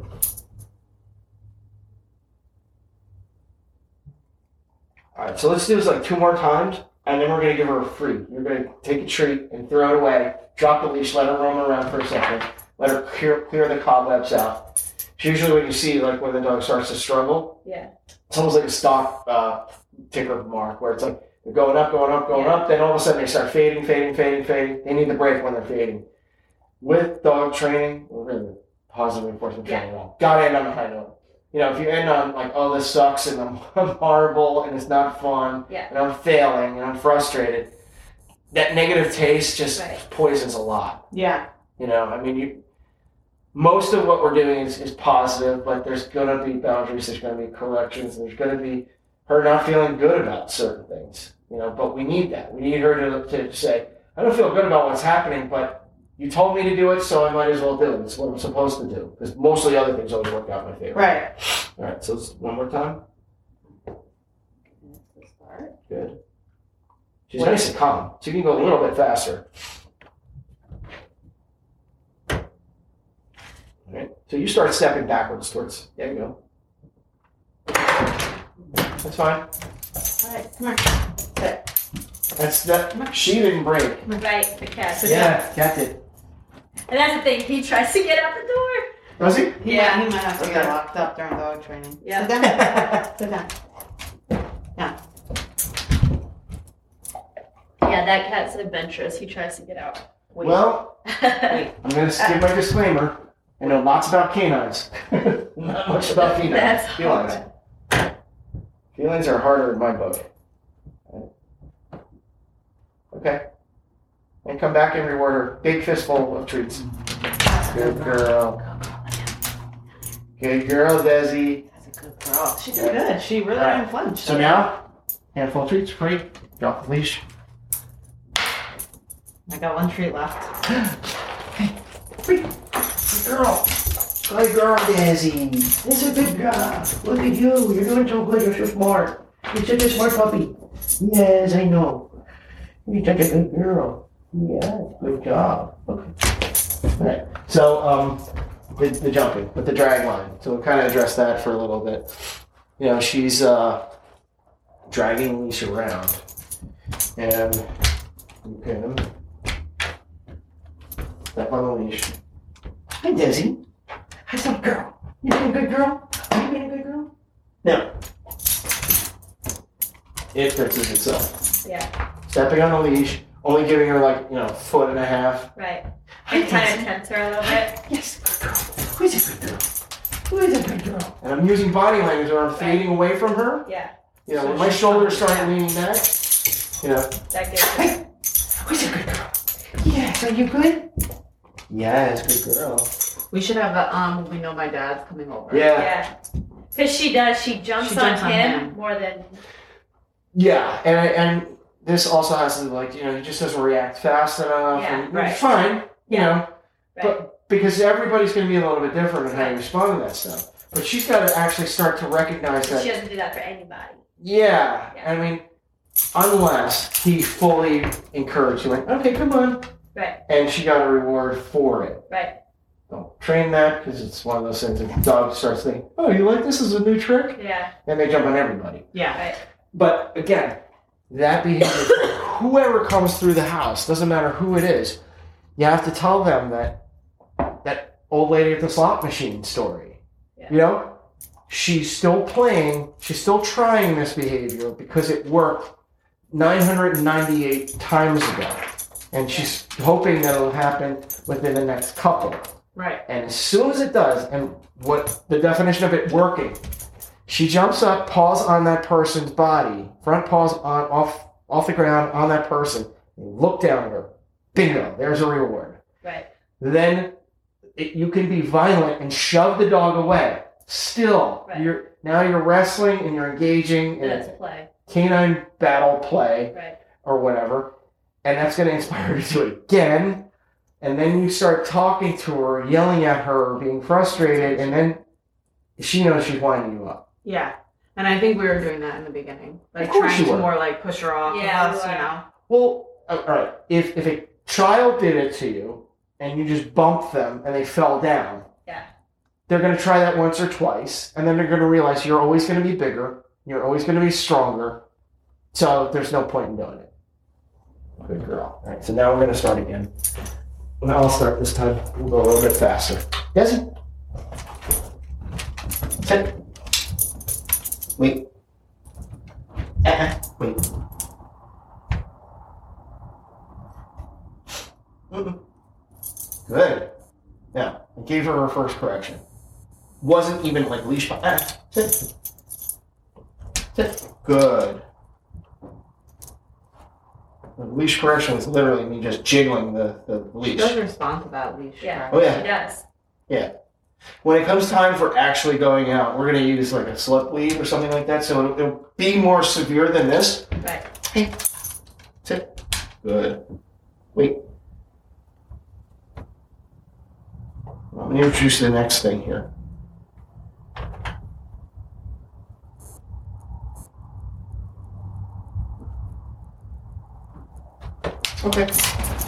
All right. So let's do this like two more times, and then we're gonna give her a free. You're gonna take a treat and throw it away. Drop the leash. Let her roam around for a second. Let her clear clear the cobwebs out. It's usually when you see like when the dog starts to struggle. Yeah. It's almost like a stock uh, ticker mark where it's like they're going up, going up, going Yeah. up. Then all of a sudden they start fading, fading, fading, fading. They need the break when they're fading. With dog training, or really positive reinforcement Yeah. training, gotta end on a high note. You know, if you end on like, oh, this sucks and I'm, I'm horrible and it's not fun Yeah. and I'm failing and I'm frustrated, that negative taste just Right. poisons a lot. Yeah. You know, I mean, you. Most of what we're doing is, is positive, but there's gonna be boundaries. There's gonna be corrections. There's gonna be her not feeling good about certain things. You know, but we need that. We need her to, to say, I don't feel good about what's happening, but you told me to do it, so I might as well do it. It's what I'm supposed to do. Because most of the other things always work out in my favor. Right. All right. So one more time. Good. She's nice and calm. She can go a little bit faster. All right. So you start stepping backwards towards. There you go. That's fine. All right. Come on. Sit. That's that. She didn't break. Right, the cat. Yeah, cat did. And that's the thing, he tries to get out the door. Does he? He Yeah. Might, he might have to Okay. get locked up during dog training. Yeah. Sit down. Sit down. Yeah, Yeah, that cat's adventurous. He tries to get out. Wait. Well, Wait. I'm going to give my disclaimer. I know lots about canines. Not much about felines. That's felines. hard. Feelings are harder in my book. Okay. And come back and reward her. Big fistful of treats. Good girl. Good girl, Desi. That's a good girl. She did good. She really Alright. didn't flinch. So now, handful of treats, free. Drop the leash. I got one treat left. Free. Good girl. Good girl, Desi. That's a good girl. Look at you. You're doing so good. You're so smart. You're such a smart puppy. Yes, I know. You're such a good girl. Yeah, good job. Okay. All right. So, um, the, the jumping with the drag line. So we'll kind of address that for a little bit. You know, she's uh, dragging leash around, and you can step on the leash. Hi, Desi. How's up, girl? You being a good girl? Are you being a good girl? Now, it fixes itself. Yeah, Stepping on the leash, only giving her like, you know, foot and a half. right. Hi, And kind of tense her a little bit. Yes, good girl. Who's a good girl? Who is a good girl? And I'm using body language where I'm fading away from her. Yeah, You know, So when my shoulders coming start leaning back. You know, that gives her. who's a good girl? Yes, are you good? Yes, good girl. We should have a um. We know my dad's coming over. Yeah. Yeah. Because she does, she jumps, She jumps on, on him, him. more than. Yeah, and and this also has to like you know he just doesn't react fast enough. Yeah, and, right. Fine, you Yeah. know, Right. but because everybody's going to be a little bit different in how you respond to that stuff. But she's got to actually start to recognize that. She doesn't do that for anybody. Yeah, Yeah. I mean, unless he fully encouraged you, like, okay, come on, Right, and she got a reward for it. right. Don't train that because it's one of those things. The dog starts thinking, "Oh, you like this as a new trick," Yeah, and they jump on everybody. Yeah. right. But again, that behavior, whoever comes through the house, doesn't matter who it is, you have to tell them that that old lady at the slot machine story. Yeah. You know, she's still playing, she's still trying this behavior because it worked 998 times ago. And she's hoping that it'll happen within the next couple. Right. And as soon as it does, and what the definition of it working, she jumps up, paws on that person's body, front paws on off off the ground on that person, look down at her. Bingo, there's a reward. Right. Then it, you can be violent and shove the dog away. Still, Right. you're now you're wrestling and you're engaging in play. canine battle play Right. or whatever, and that's going to inspire her to do it again. And then you start talking to her, yelling at her, being frustrated, and then she knows she's winding you up. Yeah. And I think we were doing that in the beginning. Like Of course trying you to were. more like push her off Yeah, of us, you were. know. Well, all right. If if a child did it to you and you just bumped them and they fell down, Yeah. they're going to try that once or twice, and then they're going to realize you're always going to be bigger, you're always going to be stronger, so there's no point in doing it. Good girl. All right. So now we're going to start again. Now I'll start this time. We'll go a little bit faster. Desi. Sit. Wait. Uh-uh. Wait. Mm-mm. Good. Now, I gave her her first correction. Wasn't even like leash. Ah, sit. Sit. Good. The leash correction was literally me just jiggling the, the She leash. does respond to that leash. Yeah. Oh, yeah. She does. When it comes time for actually going out, we're going to use like a slip lead or something like that. So it'll, it'll be more severe than this. Right. Hey. Sit. Good. Wait. Let me introduce the next thing here. Okay.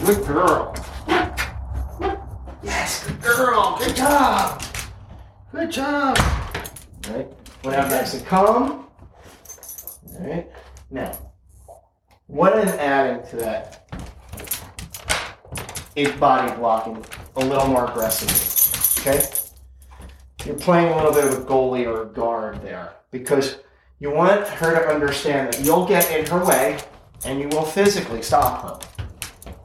Good girl. Girl. Good job. Good job. All right. Went out nice and calm. All right. Now, what I'm adding to that is body blocking a little more aggressively. Okay? You're playing a little bit of a goalie or a guard there because you want her to understand that you'll get in her way and you will physically stop her.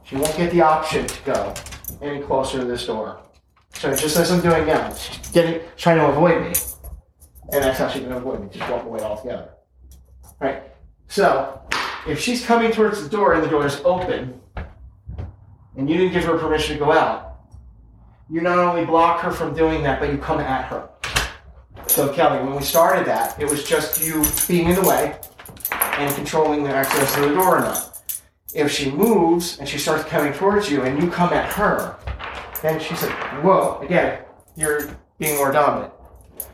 She won't get the option to go any closer to this door. So just as I'm doing now, getting trying to avoid me. And that's how she's gonna avoid me, just walk away altogether. Right. So if she's coming towards the door and the door is open, and you didn't give her permission to go out, you not only block her from doing that, but you come at her. So Kelly, when we started that, it was just you being in the way and controlling the access to the door or not. If she moves and she starts coming towards you and you come at her, then she said, whoa, again, you're being more dominant.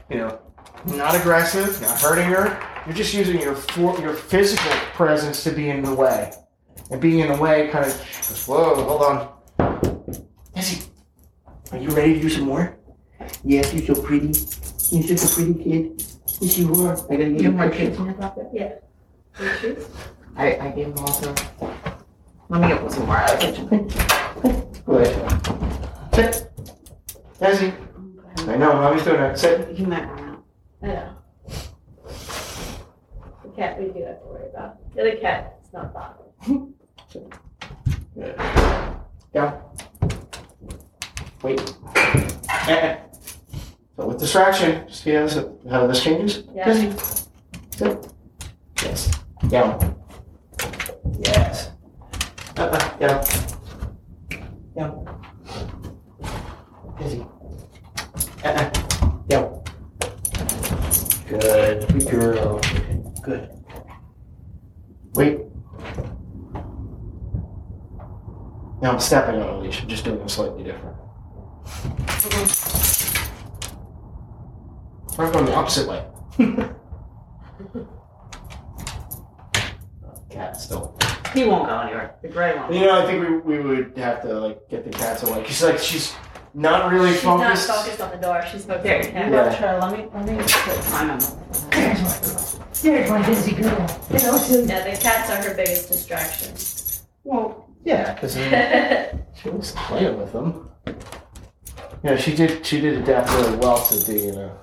You know, not aggressive, not hurting her. You're just using your for, your physical presence to be in the way. And being in the way kind of goes, whoa, hold on. Izzy, are you ready to do some more? Yes, you're so pretty. You're such a pretty kid. Yes, you are. I gotta You get have a more kids in your pocket? Yeah. Your shoes? I, I gave them all to. Let me get some more out of the kitchen. Good. Sit. Izzy. I know, mommy's doing it. Sit. You might run out. I know. The cat we do have to worry about. The other cat, it's not bothering. Good. Down. Wait. Eh-eh. So with distraction, just see how this, how this changes? Yeah. Izzy. Sit. Yes. Down. Yes. Uh-uh. Down. Down. Izzy. Uh-uh. Down. Good. Good girl. Good. Wait. Now I'm stepping on a leash. I'm just doing it slightly different. I'm going the opposite way. Cat still. He won't go anywhere. The gray one. You know, I think we, we would have to like get the cats away because like she's not really She's not focused. focused on the door. She's focused There, on the you cat. Yeah. watch. Let me, let me put time on There's my busy girl. You know, so Yeah, the cats are her biggest distraction. Well, yeah, because yeah. she was playing with them. Yeah, she did. She did adapt really well to being a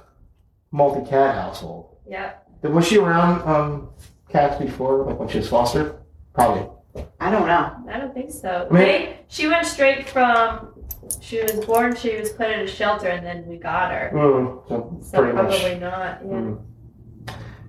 multi-cat household. Yeah, was she around um, cats before, like when she was fostered? Probably. I don't know. I don't think so. I mean- They, she went straight from. She was born. She was put in a shelter, and then we got her. Mm, so So pretty probably much. not. Yeah. Mm.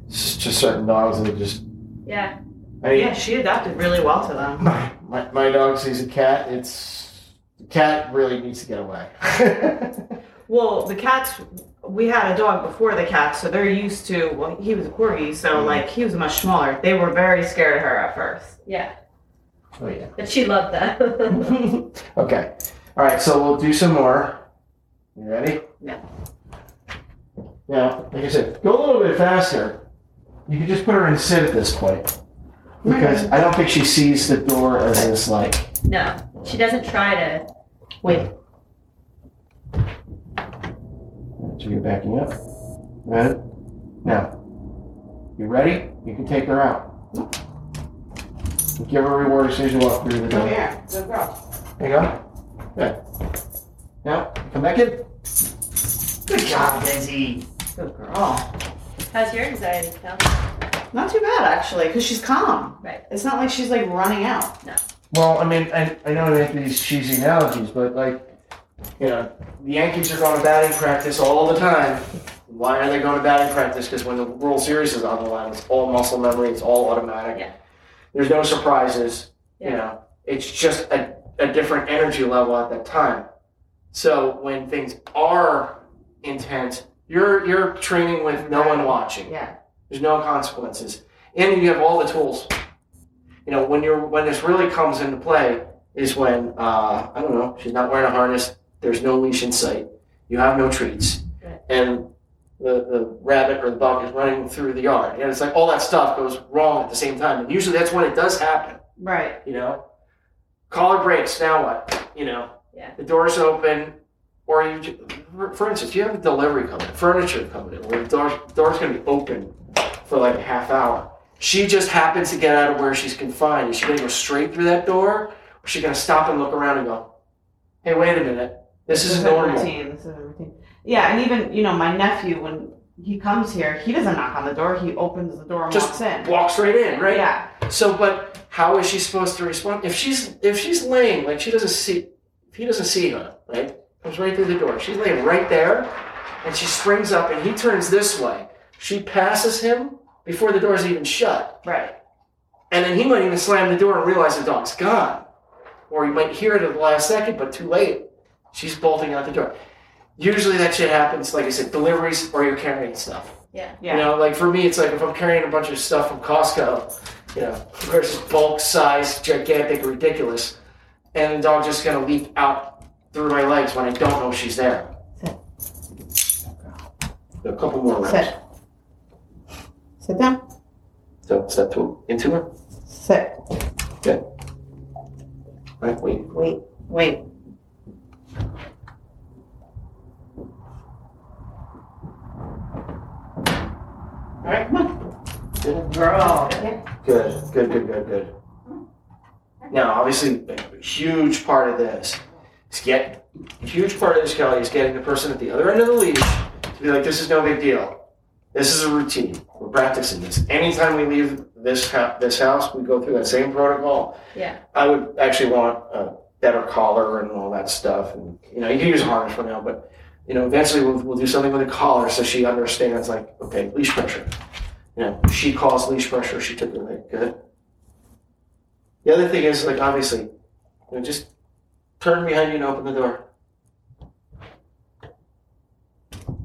It's just certain dogs that just. Yeah. I mean, Yeah, she adapted really well to them. my, my my dog sees a cat. It's the cat really needs to get away. Well, the cats, we had a dog before the cat, so they're used to, well, he was a corgi, so Mhm. like he was much smaller. They were very scared of her at first. Yeah. oh yeah. But she loved that. okay. All right. So we'll do some more. You ready? Yeah. Now, like I said, go a little bit faster. You can just put her in sit at this point. Because mm-hmm. I don't think she sees the door as this like No, she doesn't try to. Wait. So you're backing up. Right? Now, you ready? You can take her out. Give her a reward as soon as you walk through the Come door. Oh, here. Good girl. There you go. Good. Now, come back in. Good job, Daisy. Good girl. How's your anxiety, Phil? Not too bad actually, because she's calm. Right. It's not like she's like running out. No. Well, I mean, I, I know I make these cheesy analogies, but like, you know, the Yankees are going to batting practice all the time. Why are they going to batting practice? Because when the World Series is on the line, it's all muscle memory, it's all automatic. Yeah. There's no surprises. You know, it's just a, a different energy level at that time. So when things are intense, you're you're training with no one watching. Yeah. There's no consequences, and you have all the tools. You know, when you're when this really comes into play is when uh, I don't know, she's not wearing a harness. There's no leash in sight. You have no treats, Right. and the the rabbit or the dog is running through the yard, and it's like all that stuff goes wrong at the same time. And usually that's when it does happen. Right. You know, collar breaks. Now what? You know, Yeah. the door's open. Or you, for- instance, you have a delivery coming, furniture coming in, where the door, door's going to be open for like a half hour. She just happens to get out of where she's confined. Is she going to go straight through that door? Or is she going to stop and look around and go, hey, wait a minute. This is a normal. routine. This is a routine. Yeah, and even you know my nephew when he comes here, he doesn't knock on the door. He opens the door and Just walks in. Walk straight in, right? Yeah. So, but how is she supposed to respond? If she's if she's laying like she doesn't see if he doesn't see her right? Comes right through the door. She's laying right there and she springs up and he turns this way. She passes him before the door's even shut. Right. and then he might even slam the door and realize the dog's gone. Or he might hear it at the last second but too late. She's bolting out the door. Usually that shit happens like I said deliveries or you're carrying stuff. Yeah. Yeah. you know, like for me, it's like if I'm carrying a bunch of stuff from Costco, you know, versus bulk size, gigantic, ridiculous, and the dog just gonna leap out through my legs when I don't know she's there. A couple more rounds. Sit. Sit down. So step to into her. Sit. Right, wait. Wait. Wait. All right, come on. Good, Girl. good, good, good, good, good. Now, obviously, a huge part of this is get a huge part of this, Kelly, is getting the person at the other end of the leash to be like, "This is no big deal. This is a routine. We're practicing this. Anytime we leave this ha- this house, we go through that same protocol. Yeah. I would actually want a better collar and all that stuff. And you know, you can use a harness for now, but you know, eventually we'll, we'll do something with a collar so she understands, like, okay, leash pressure. You know, she caused leash pressure. She took it away. Good. The other thing is, like, obviously, you know, just turn behind you and open the door.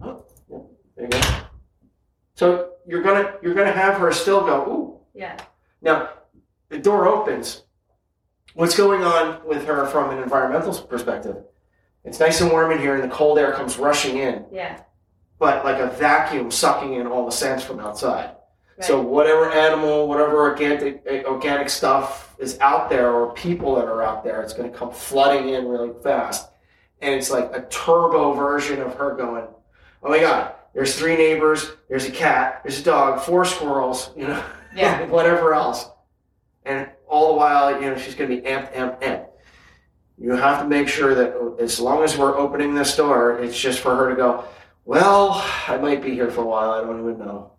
Oh, yeah, there you go. So you're gonna you're gonna have her still go, ooh, Yeah. now, the door opens. What's going on with her from an environmental perspective? It's nice and warm in here, and the cold air comes rushing in, Yeah. but like a vacuum sucking in all the scents from outside. Right. So whatever animal, whatever organic organic stuff is out there, or people that are out there, it's going to come flooding in really fast, and it's like a turbo version of her going, "Oh my god, there's three neighbors, there's a cat, there's a dog, four squirrels, you know, Yeah. whatever else," and all the while, you know, she's going to be amped, amped, amped. You have to make sure that as long as we're opening this door, it's just for her to go, well, I might be here for a while. I don't even know.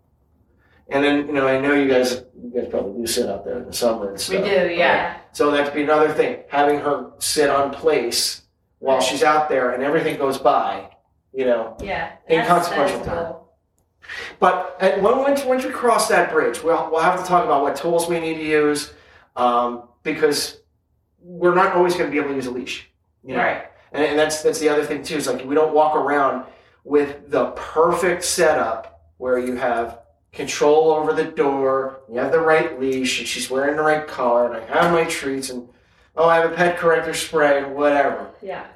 And then, you know, I know you guys, you guys probably do sit out there in the summer and stuff. We do, yeah. So that'd be another thing, having her sit on place while she's out there and everything goes by, you know. Yeah. In That's- consequential time. cool. But at, when, once, once we cross that bridge, we'll, we'll have to talk about what tools we need to use um, because we're not always going to be able to use a leash. You know? Right. And, and that's that's the other thing too. Is like we don't walk around with the perfect setup where you have control over the door, you have the right leash, and she's wearing the right collar, and I have my treats, and oh, I have a pet corrector spray, whatever. Yeah.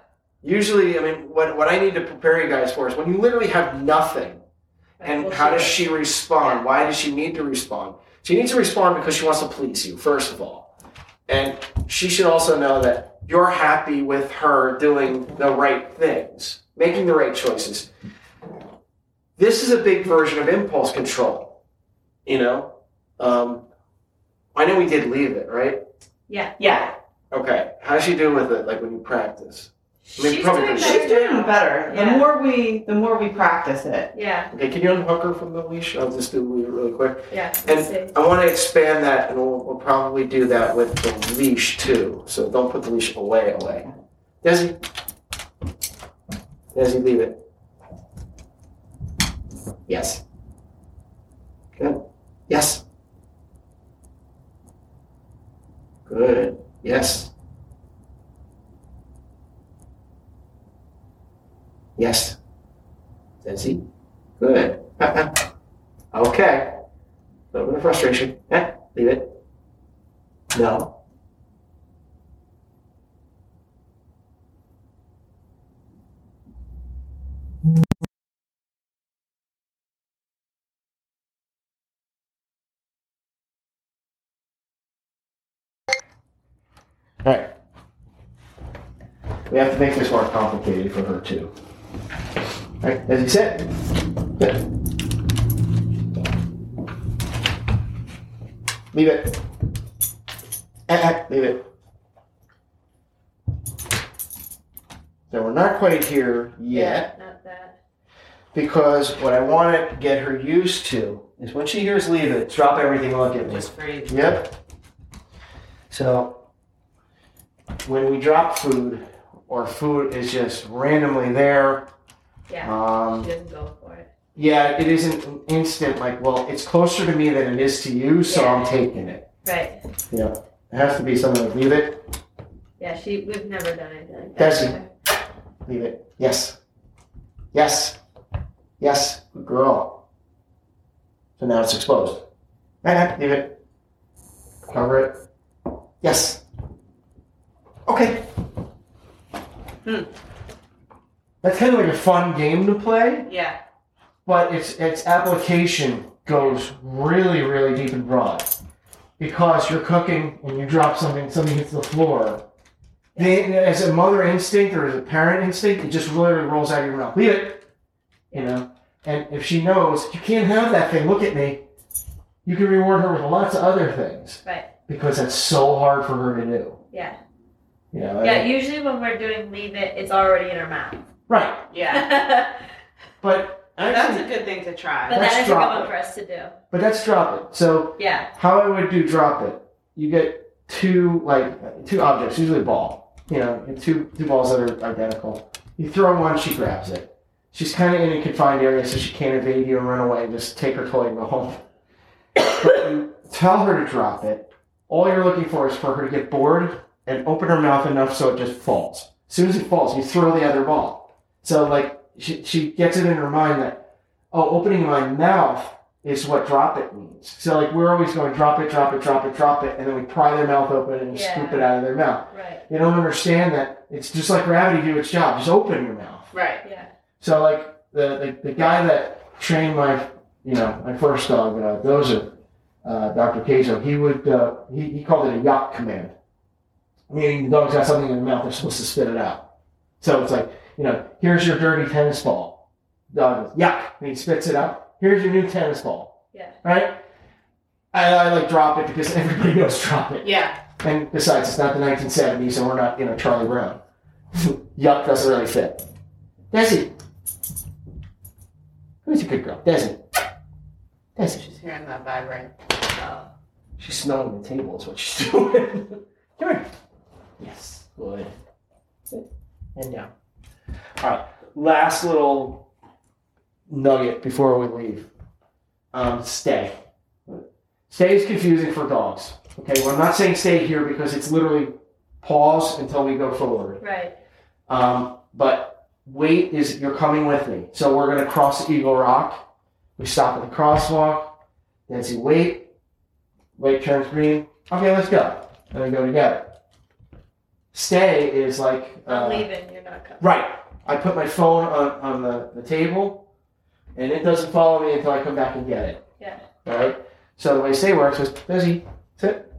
Usually, I mean, what what I need to prepare you guys for is when you literally have nothing, And how does she respond? Why does she need to respond? She needs to respond because she wants to please you, first of all. And she should also know that you're happy with her doing the right things, making the right choices. This is a big version of impulse control. You know? Um, I know we did leave it, right? Yeah. Yeah, Okay. How does she do with it, like when you practice? I mean, She's probably doing better she's doing now. better. The more we, the more we practice it. Yeah, Okay, can you unhook her from the leash? I'll just do it really quick. yeah. And see. I want to expand that, and we'll, we'll probably do that with the leash too. So don't put the leash away, away. Desi, Desi, leave it. Yes. Good. Yes. Good. Yes. Yes. Desi. Good. okay. A little bit of frustration. Eh, leave it. No. We have to make this more complicated for her too. All right, as you said. Good. Leave it. Eh, eh, leave it. So we're not quite here yet Yeah, not that. because what I want to get her used to is when she hears leave it, drop everything, and look at me. Just breathe. Yep. So when we drop food or food is just randomly there, Yeah. um, She doesn't go for it. yeah, it isn't an instant like, well, it's closer to me than it is to you, so I'm taking it. Right. Yeah. It has to be something like leave it, Yeah, she we've never done anything like that. Her. leave it. Yes. Yes. Yes. Good girl. So now it's exposed. Eh, leave it. Cover it. Yes. Okay. Hmm. That's kind of like a fun game to play, Yeah. but its its application goes really, really deep and broad. Because you're cooking and you drop something, something hits the floor. They, as a mother instinct or as a parent instinct, it just literally rolls out of your mouth. Leave it. You know? And if she knows, you can't have that thing, look at me, you can reward her with lots of other things. Right. Because that's so hard for her to do. Yeah. You know? Yeah. Usually when we're doing leave it, it's already in her mouth. Right. Yeah. But That's a good thing to try. But that is a good drop one it. for us to do. but that's drop it. So Yeah. how I would do drop it, you get two like two objects, usually a ball. You know, two two balls that are identical. You throw one, she grabs it. She's kind of in a confined area, so she can't evade you and run away. Just take her toy and go home. but you tell her to drop it. All you're looking for is for her to get bored and open her mouth enough so it just falls. As soon as it falls, you throw the other ball. So like she she gets it in her mind that oh, opening my mouth is what drop it means. So like we're always going drop it, drop it, drop it, drop it, and then we pry their mouth open and Yeah. scoop it out of their mouth. Right. They don't understand that it's just like gravity do its job. Just open your mouth. Right. Yeah. So like the the, the guy that trained my you know my first dog, uh, Dozer, uh, Dr. Kazo, he would uh, he, he called it a yacht command, meaning the dog's got something in the mouth, they're supposed to spit it out. So it's like you know, here's your dirty tennis ball. Dog goes yuck, and he spits it out. Here's your new tennis ball. Yeah. Right. I, I like drop it because everybody knows drop it. Yeah. And besides, it's not the 1970s, and we're not, you know, Charlie Brown. Yuck doesn't really fit. Desi. Who's a good girl? Desi. Desi. She's hearing that vibrate. Oh. Uh, she's smelling the table, is what she's doing. Come here. Yes. Good. And down. All right. Last little nugget before we leave. Um, stay. Stay is confusing for dogs. Okay, well, I'm not saying stay here because it's literally pause until we go forward. Right. Um, but wait is you're coming with me. So we're gonna cross Eagle Rock. We stop at the crosswalk. Then see wait. Wait turns green. Okay, let's go. And we go together. Stay is like I'm uh, leaving. You're not coming. right. I put my phone on, on the, the table. and it doesn't follow me until I come back and get it. Yeah. All right. So the way stay works is Busy, sit.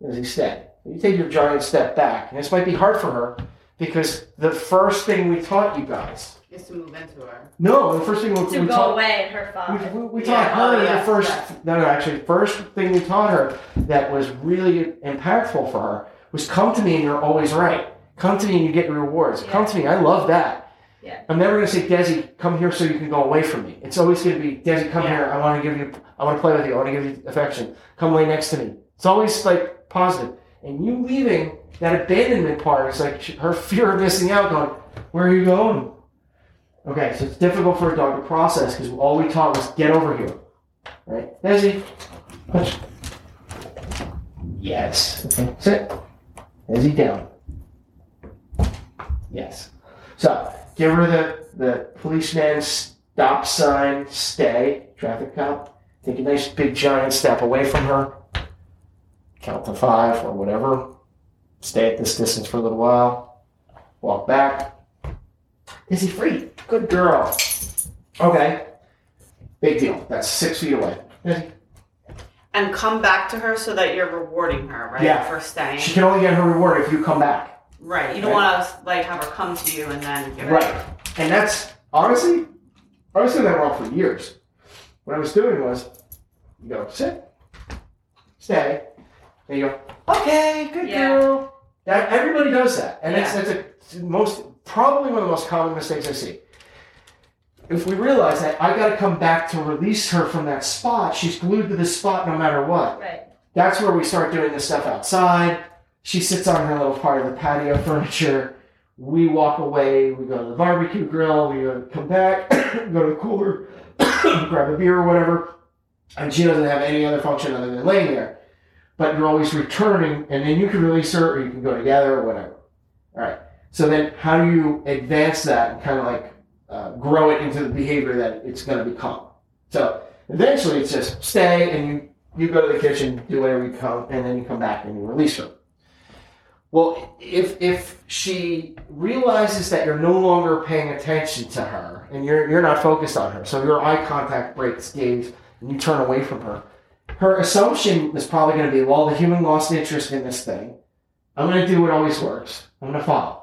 Busy, stay. You take your giant step back, and this might be hard for her because the first thing we taught you guys. Is to move into her. No, the first thing we, To we go taught. away her We, father. we, we Yeah, taught her oh, the first. yes. No, no, actually, first thing we taught her that was really impactful for her was come to me and you're always right. Come to me and you get your rewards. Come to me. I love that. Yeah. I'm never going to say, Desi, come here so you can go away from me. It's always going to be, Desi, come Yeah. here. I want to give you, I want to play with you. I want to give you affection. Come lay next to me. It's always like positive. And you leaving that abandonment part is like her fear of missing out, going, where are you going? Okay, so it's difficult for a dog to process because all we taught was get over here. Right? Desi. Yes. Okay, sit. Desi down. Yes. So give her the, the policeman stop sign, stay, traffic cop. Take a nice big giant step away from her. Count to five or whatever. Stay at this distance for a little while. Walk back. Is he free? Good girl. Okay. Big deal. That's six feet away. And come back to her so that you're rewarding her, right? Yeah. For staying. She can only get her reward if you come back. Right. You don't Right. want to like have her come to you and then give Right. it. And that's honestly, I was doing that wrong for years. What I was doing was, you go sit, stay, and you go, okay, good Yeah. girl. That everybody does that, and that's Yeah. that's a it's most probably one of the most common mistakes I see. If we realize that I got to come back to release her from that spot, she's glued to this spot no matter what. Right. That's where we start doing this stuff outside. She sits on her little part of the patio furniture. We walk away. We go to the barbecue grill. We go, come back, go to the cooler, grab a beer or whatever. And she doesn't have any other function other than laying there. But you're always returning, and then you can release her, or you can go together, or whatever. All right. So then, how do you advance that and kind of like uh, grow it into the behavior that it's going to become? So eventually, it's just stay, and you you go to the kitchen, do whatever you come, and then you come back and you release her. Well, if if she realizes that you're no longer paying attention to her and you're you're not focused on her, so your eye contact breaks gaze and you turn away from her, her assumption is probably going to be, well, the human lost interest in this thing. I'm going to do what always works. I'm going to follow.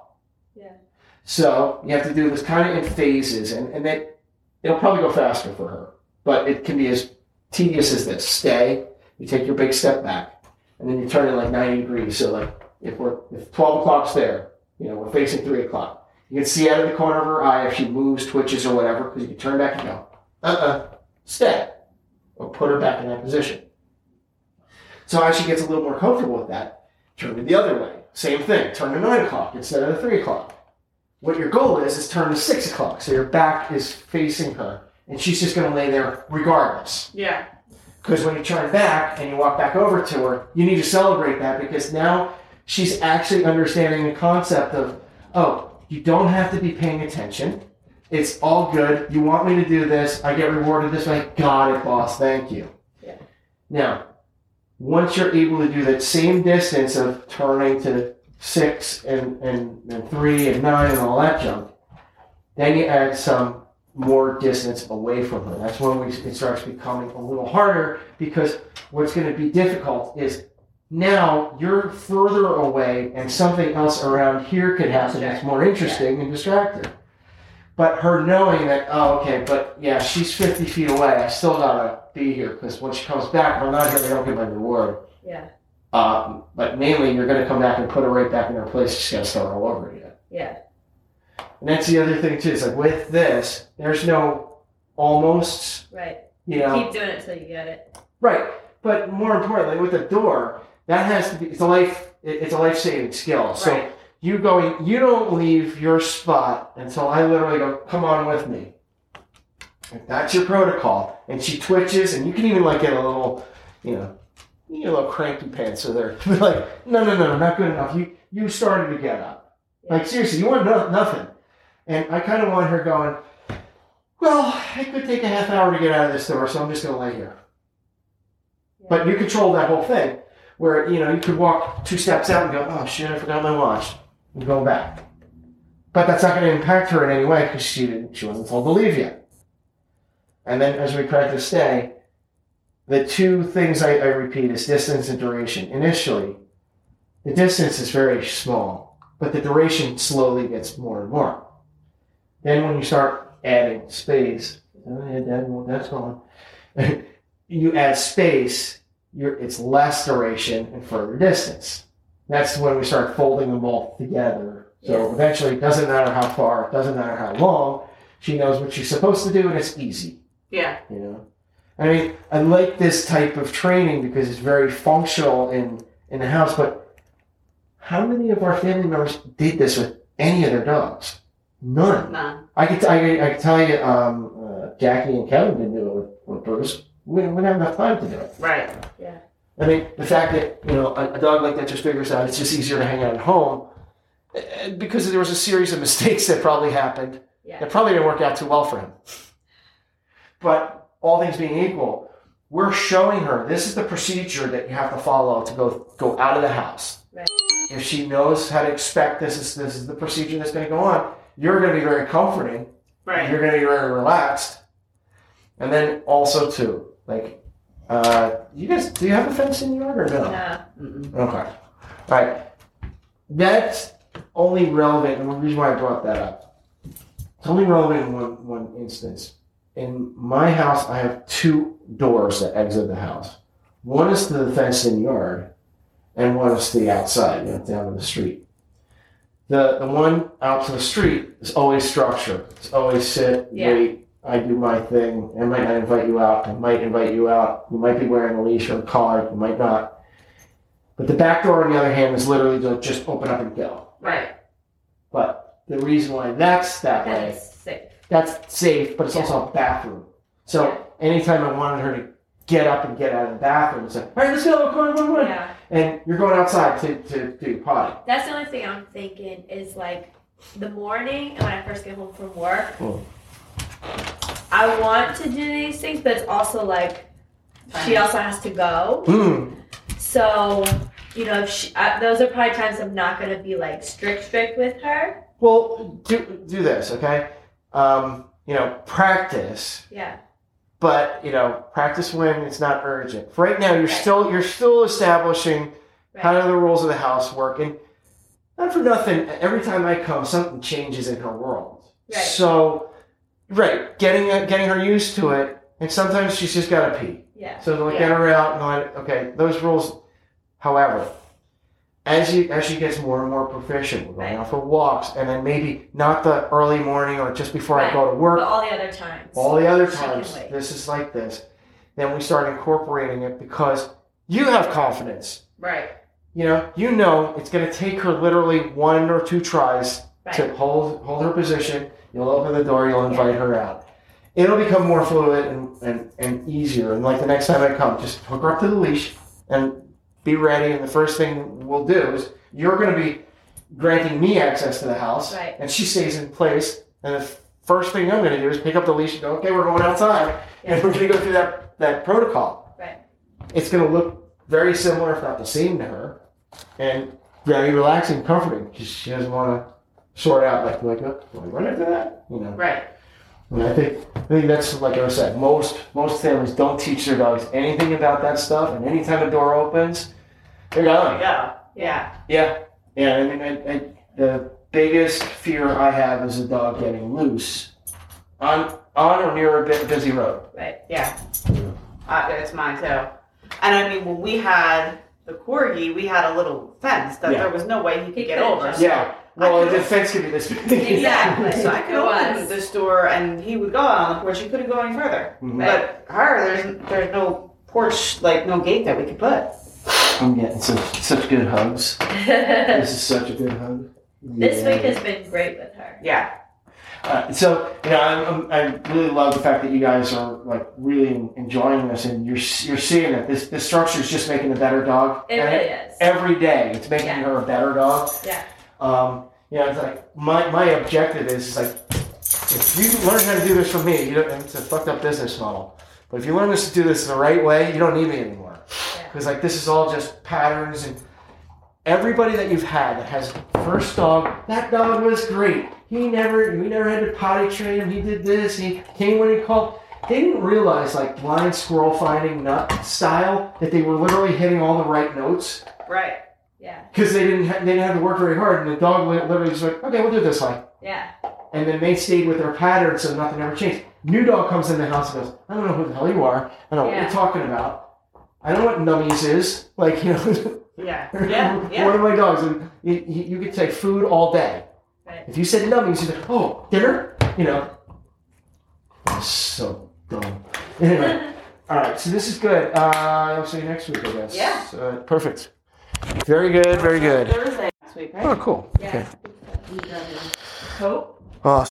So you have to do this kind of in phases, and and it it'll probably go faster for her, but it can be as tedious as this. Stay. You take your big step back, and then you turn it like 90 degrees. So like if we're if 12 o'clock's there, you know we're facing three o'clock. You can see out of the corner of her eye if she moves, twitches, or whatever, because you can turn back and go, uh-uh, stay, or put her back in that position. So as she gets a little more comfortable with that, turn it the other way. Same thing. Turn to nine o'clock instead of three o'clock. What your goal is is turn to six o'clock, so your back is facing her, and she's just going to lay there regardless. Yeah. Because when you turn back and you walk back over to her, you need to celebrate that because now she's actually understanding the concept of, oh, you don't have to be paying attention. It's all good. You want me to do this. I get rewarded this way. Got it, boss. Thank you. Yeah. Now, once you're able to do that same distance of turning to six and, and, and three and nine and all that junk, then you add some more distance away from her. That's when we, it starts becoming a little harder because what's going to be difficult is now you're further away and something else around here could happen that's more interesting and distracting. But her knowing that, oh, okay, but yeah, she's 50 feet away. I still gotta be here because when she comes back, if I'm not here, I don't get my reward. Yeah. Um, but mainly, you're gonna come back and put her right back in her place. She's gotta start all over again. Yeah. And that's the other thing too. It's like with this, there's no almost, Right. you know, Keep doing it till you get it. right. But more importantly, with the door, that has to be. It's a life. It's a life saving skill. So Right. you going, you don't leave your spot until I literally go, come on with me. That's your protocol. And she twitches, and you can even like get a little, you know, you get a little cranky pants. So they're like, no, no, no, not good enough. You you started to get up. Like seriously, you want no, nothing. And I kind of want her going. Well, it could take a half hour to get out of this door, so I'm just gonna lay here. But you control that whole thing, where you know you could walk two steps out and go, "Oh shit, I forgot my watch," and go back. But that's not going to impact her in any way because she didn't, she wasn't told to leave yet. and then as we practice stay, the two things I, I repeat is distance and duration. Initially, the distance is very small, but the duration slowly gets more and more. Then when you start adding space, oh yeah, Dad, well, that's gone. you add space, you're, it's less duration and further distance. That's when we start folding them all together. So eventually, it doesn't matter how far, it doesn't matter how long. She knows what she's supposed to do, and it's easy. Yeah. You know, I mean, I like this type of training because it's very functional in in the house. But how many of our family members did this with any of their dogs? None. None. I could, I could, I could tell you, um, uh, Jackie and Kevin didn't do it with, with Bruce. We didn't, we didn't have enough time to do it. Right. Yeah. I mean, the fact that you know a, a dog like that just figures out it's just easier to hang out at home because there was a series of mistakes that probably happened Yeah. that probably didn't work out too well for him. But all things being equal, we're showing her this is the procedure that you have to follow to go go out of the house. Right. If she knows how to expect this is this is the procedure that's going to go on, you're going to be very comforting. Right. You're going to be very relaxed. And then also too, like, uh, you guys, do you have a fence in your yard or no? No. Mm-mm. Okay. All right. That's only relevant, and the reason why I brought that up, it's only relevant in one, one instance. In my house, I have two doors that exit the house. One is to the fenced-in yard, and one is to the outside, you know, down to the street. The the one out to the street is always structure. It's always sit, Yeah. wait. I do my thing. I might not invite you out. I might invite you out. You might be wearing a leash or a collar. You might not. But the back door, on the other hand, is literally to just open up and go. Right. But the reason why that's that way. That's safe, but it's also a bathroom. So anytime I wanted her to get up and get out of the bathroom, it's like, all right, let's go, come on, come on. Yeah. And you're going outside to, to do your potty. That's the only thing I'm thinking is like the morning and when I first get home from work. Mm. I want to do these things, but it's also like she also has to go. Mm. So, you know, if she, uh, those are probably times I'm not going to be like strict, strict with her. Well, do, do this, okay? Um, you know, practice, Yeah. but you know, practice when it's not urgent. For right now, you're Right. still you're still establishing how Right. do the rules of the house work, and not for nothing. Every time I come, something changes in her world. Right. So, right, getting getting her used to it, and sometimes she's just got to pee. Yeah. So like Yeah. get her out and like okay, those rules. However, as you as she gets more and more proficient, we're going Right. out for walks, and then maybe not the early morning or just before I go to work. But all the other times. All the other times, this is like this. Then we start incorporating it because you have confidence. Right. You know, you know it's going to take her literally one or two tries to hold hold her position. You'll open the door. You'll invite her out. It'll become more fluid and, and, and easier. And like the next time I come, just hook her up to the leash and be ready. And the first thing we'll do is you're going to be granting me access to the house, Right. and she stays in place. And the first thing I'm going to do is pick up the leash and go, okay, we're going outside, and we're going to go through that that protocol. Right. It's going to look very similar, if not the same, to her, and very relaxing, comforting because she doesn't want to sort out like like oh, do I run into that, you know. Right. And I think I think that's like I said. Most most families don't teach their dogs anything about that stuff, and anytime a door opens, they're gone. we. Yeah. Yeah, yeah. I mean, I, I, the biggest fear I have is a dog getting loose on on or near a bit busy road. Right. Yeah. Uh, it's mine too. And I mean, when we had the corgi, we had a little fence that Yeah. there was no way he could He get couldn't over. just- Yeah. Well, the fence could be this big. Exactly. So I could It open this door and he would go out on the porch. He couldn't go any further. Mhm. But her, there's there's no porch, like no gate that we could put. I'm getting such, such good hugs. This is such a good hug. this week has been great with her. Yeah. Uh, so you know, I'm, I'm, I really love the fact that you guys are like really enjoying this, and you're you're seeing that this this structure is just making a better dog. It And really is. Every day, it's making Yeah. her a better dog. Yeah. Um, you know, it's like my my objective is, is like if you learn how to do this from me, you don't. It's a fucked up business model, but if you learn this to do this the right way, you don't need me anymore. Yeah. Because like this is all just patterns and everybody that you've had that has first dog, that dog was great. He never we never had to potty train him. He did this. He came when he called. They didn't realize, like blind squirrel finding nut style, that they were literally hitting all the right notes Right. Yeah. because they didn't ha- they didn't have to work very hard, and the dog literally was like, okay, we'll do it this way. Yeah. And then they stayed with their pattern, so nothing ever changed. New dog comes in the house and goes, I don't know who the hell you are. I don't know what you're talking about. I don't know what nummies is. Like, you know, Yeah. Yeah. Yeah. one of my dogs, and you, you, could take food all day. Right. If you said nummies, you'd be like, oh, dinner? You know. That's so dumb. Anyway, all right, so this is good. Uh, I'll see you next week, I guess. Yeah. Uh, perfect. Very good, very good. Thursday next week, right? Oh, cool. Yeah. Okay. Coat. Oh,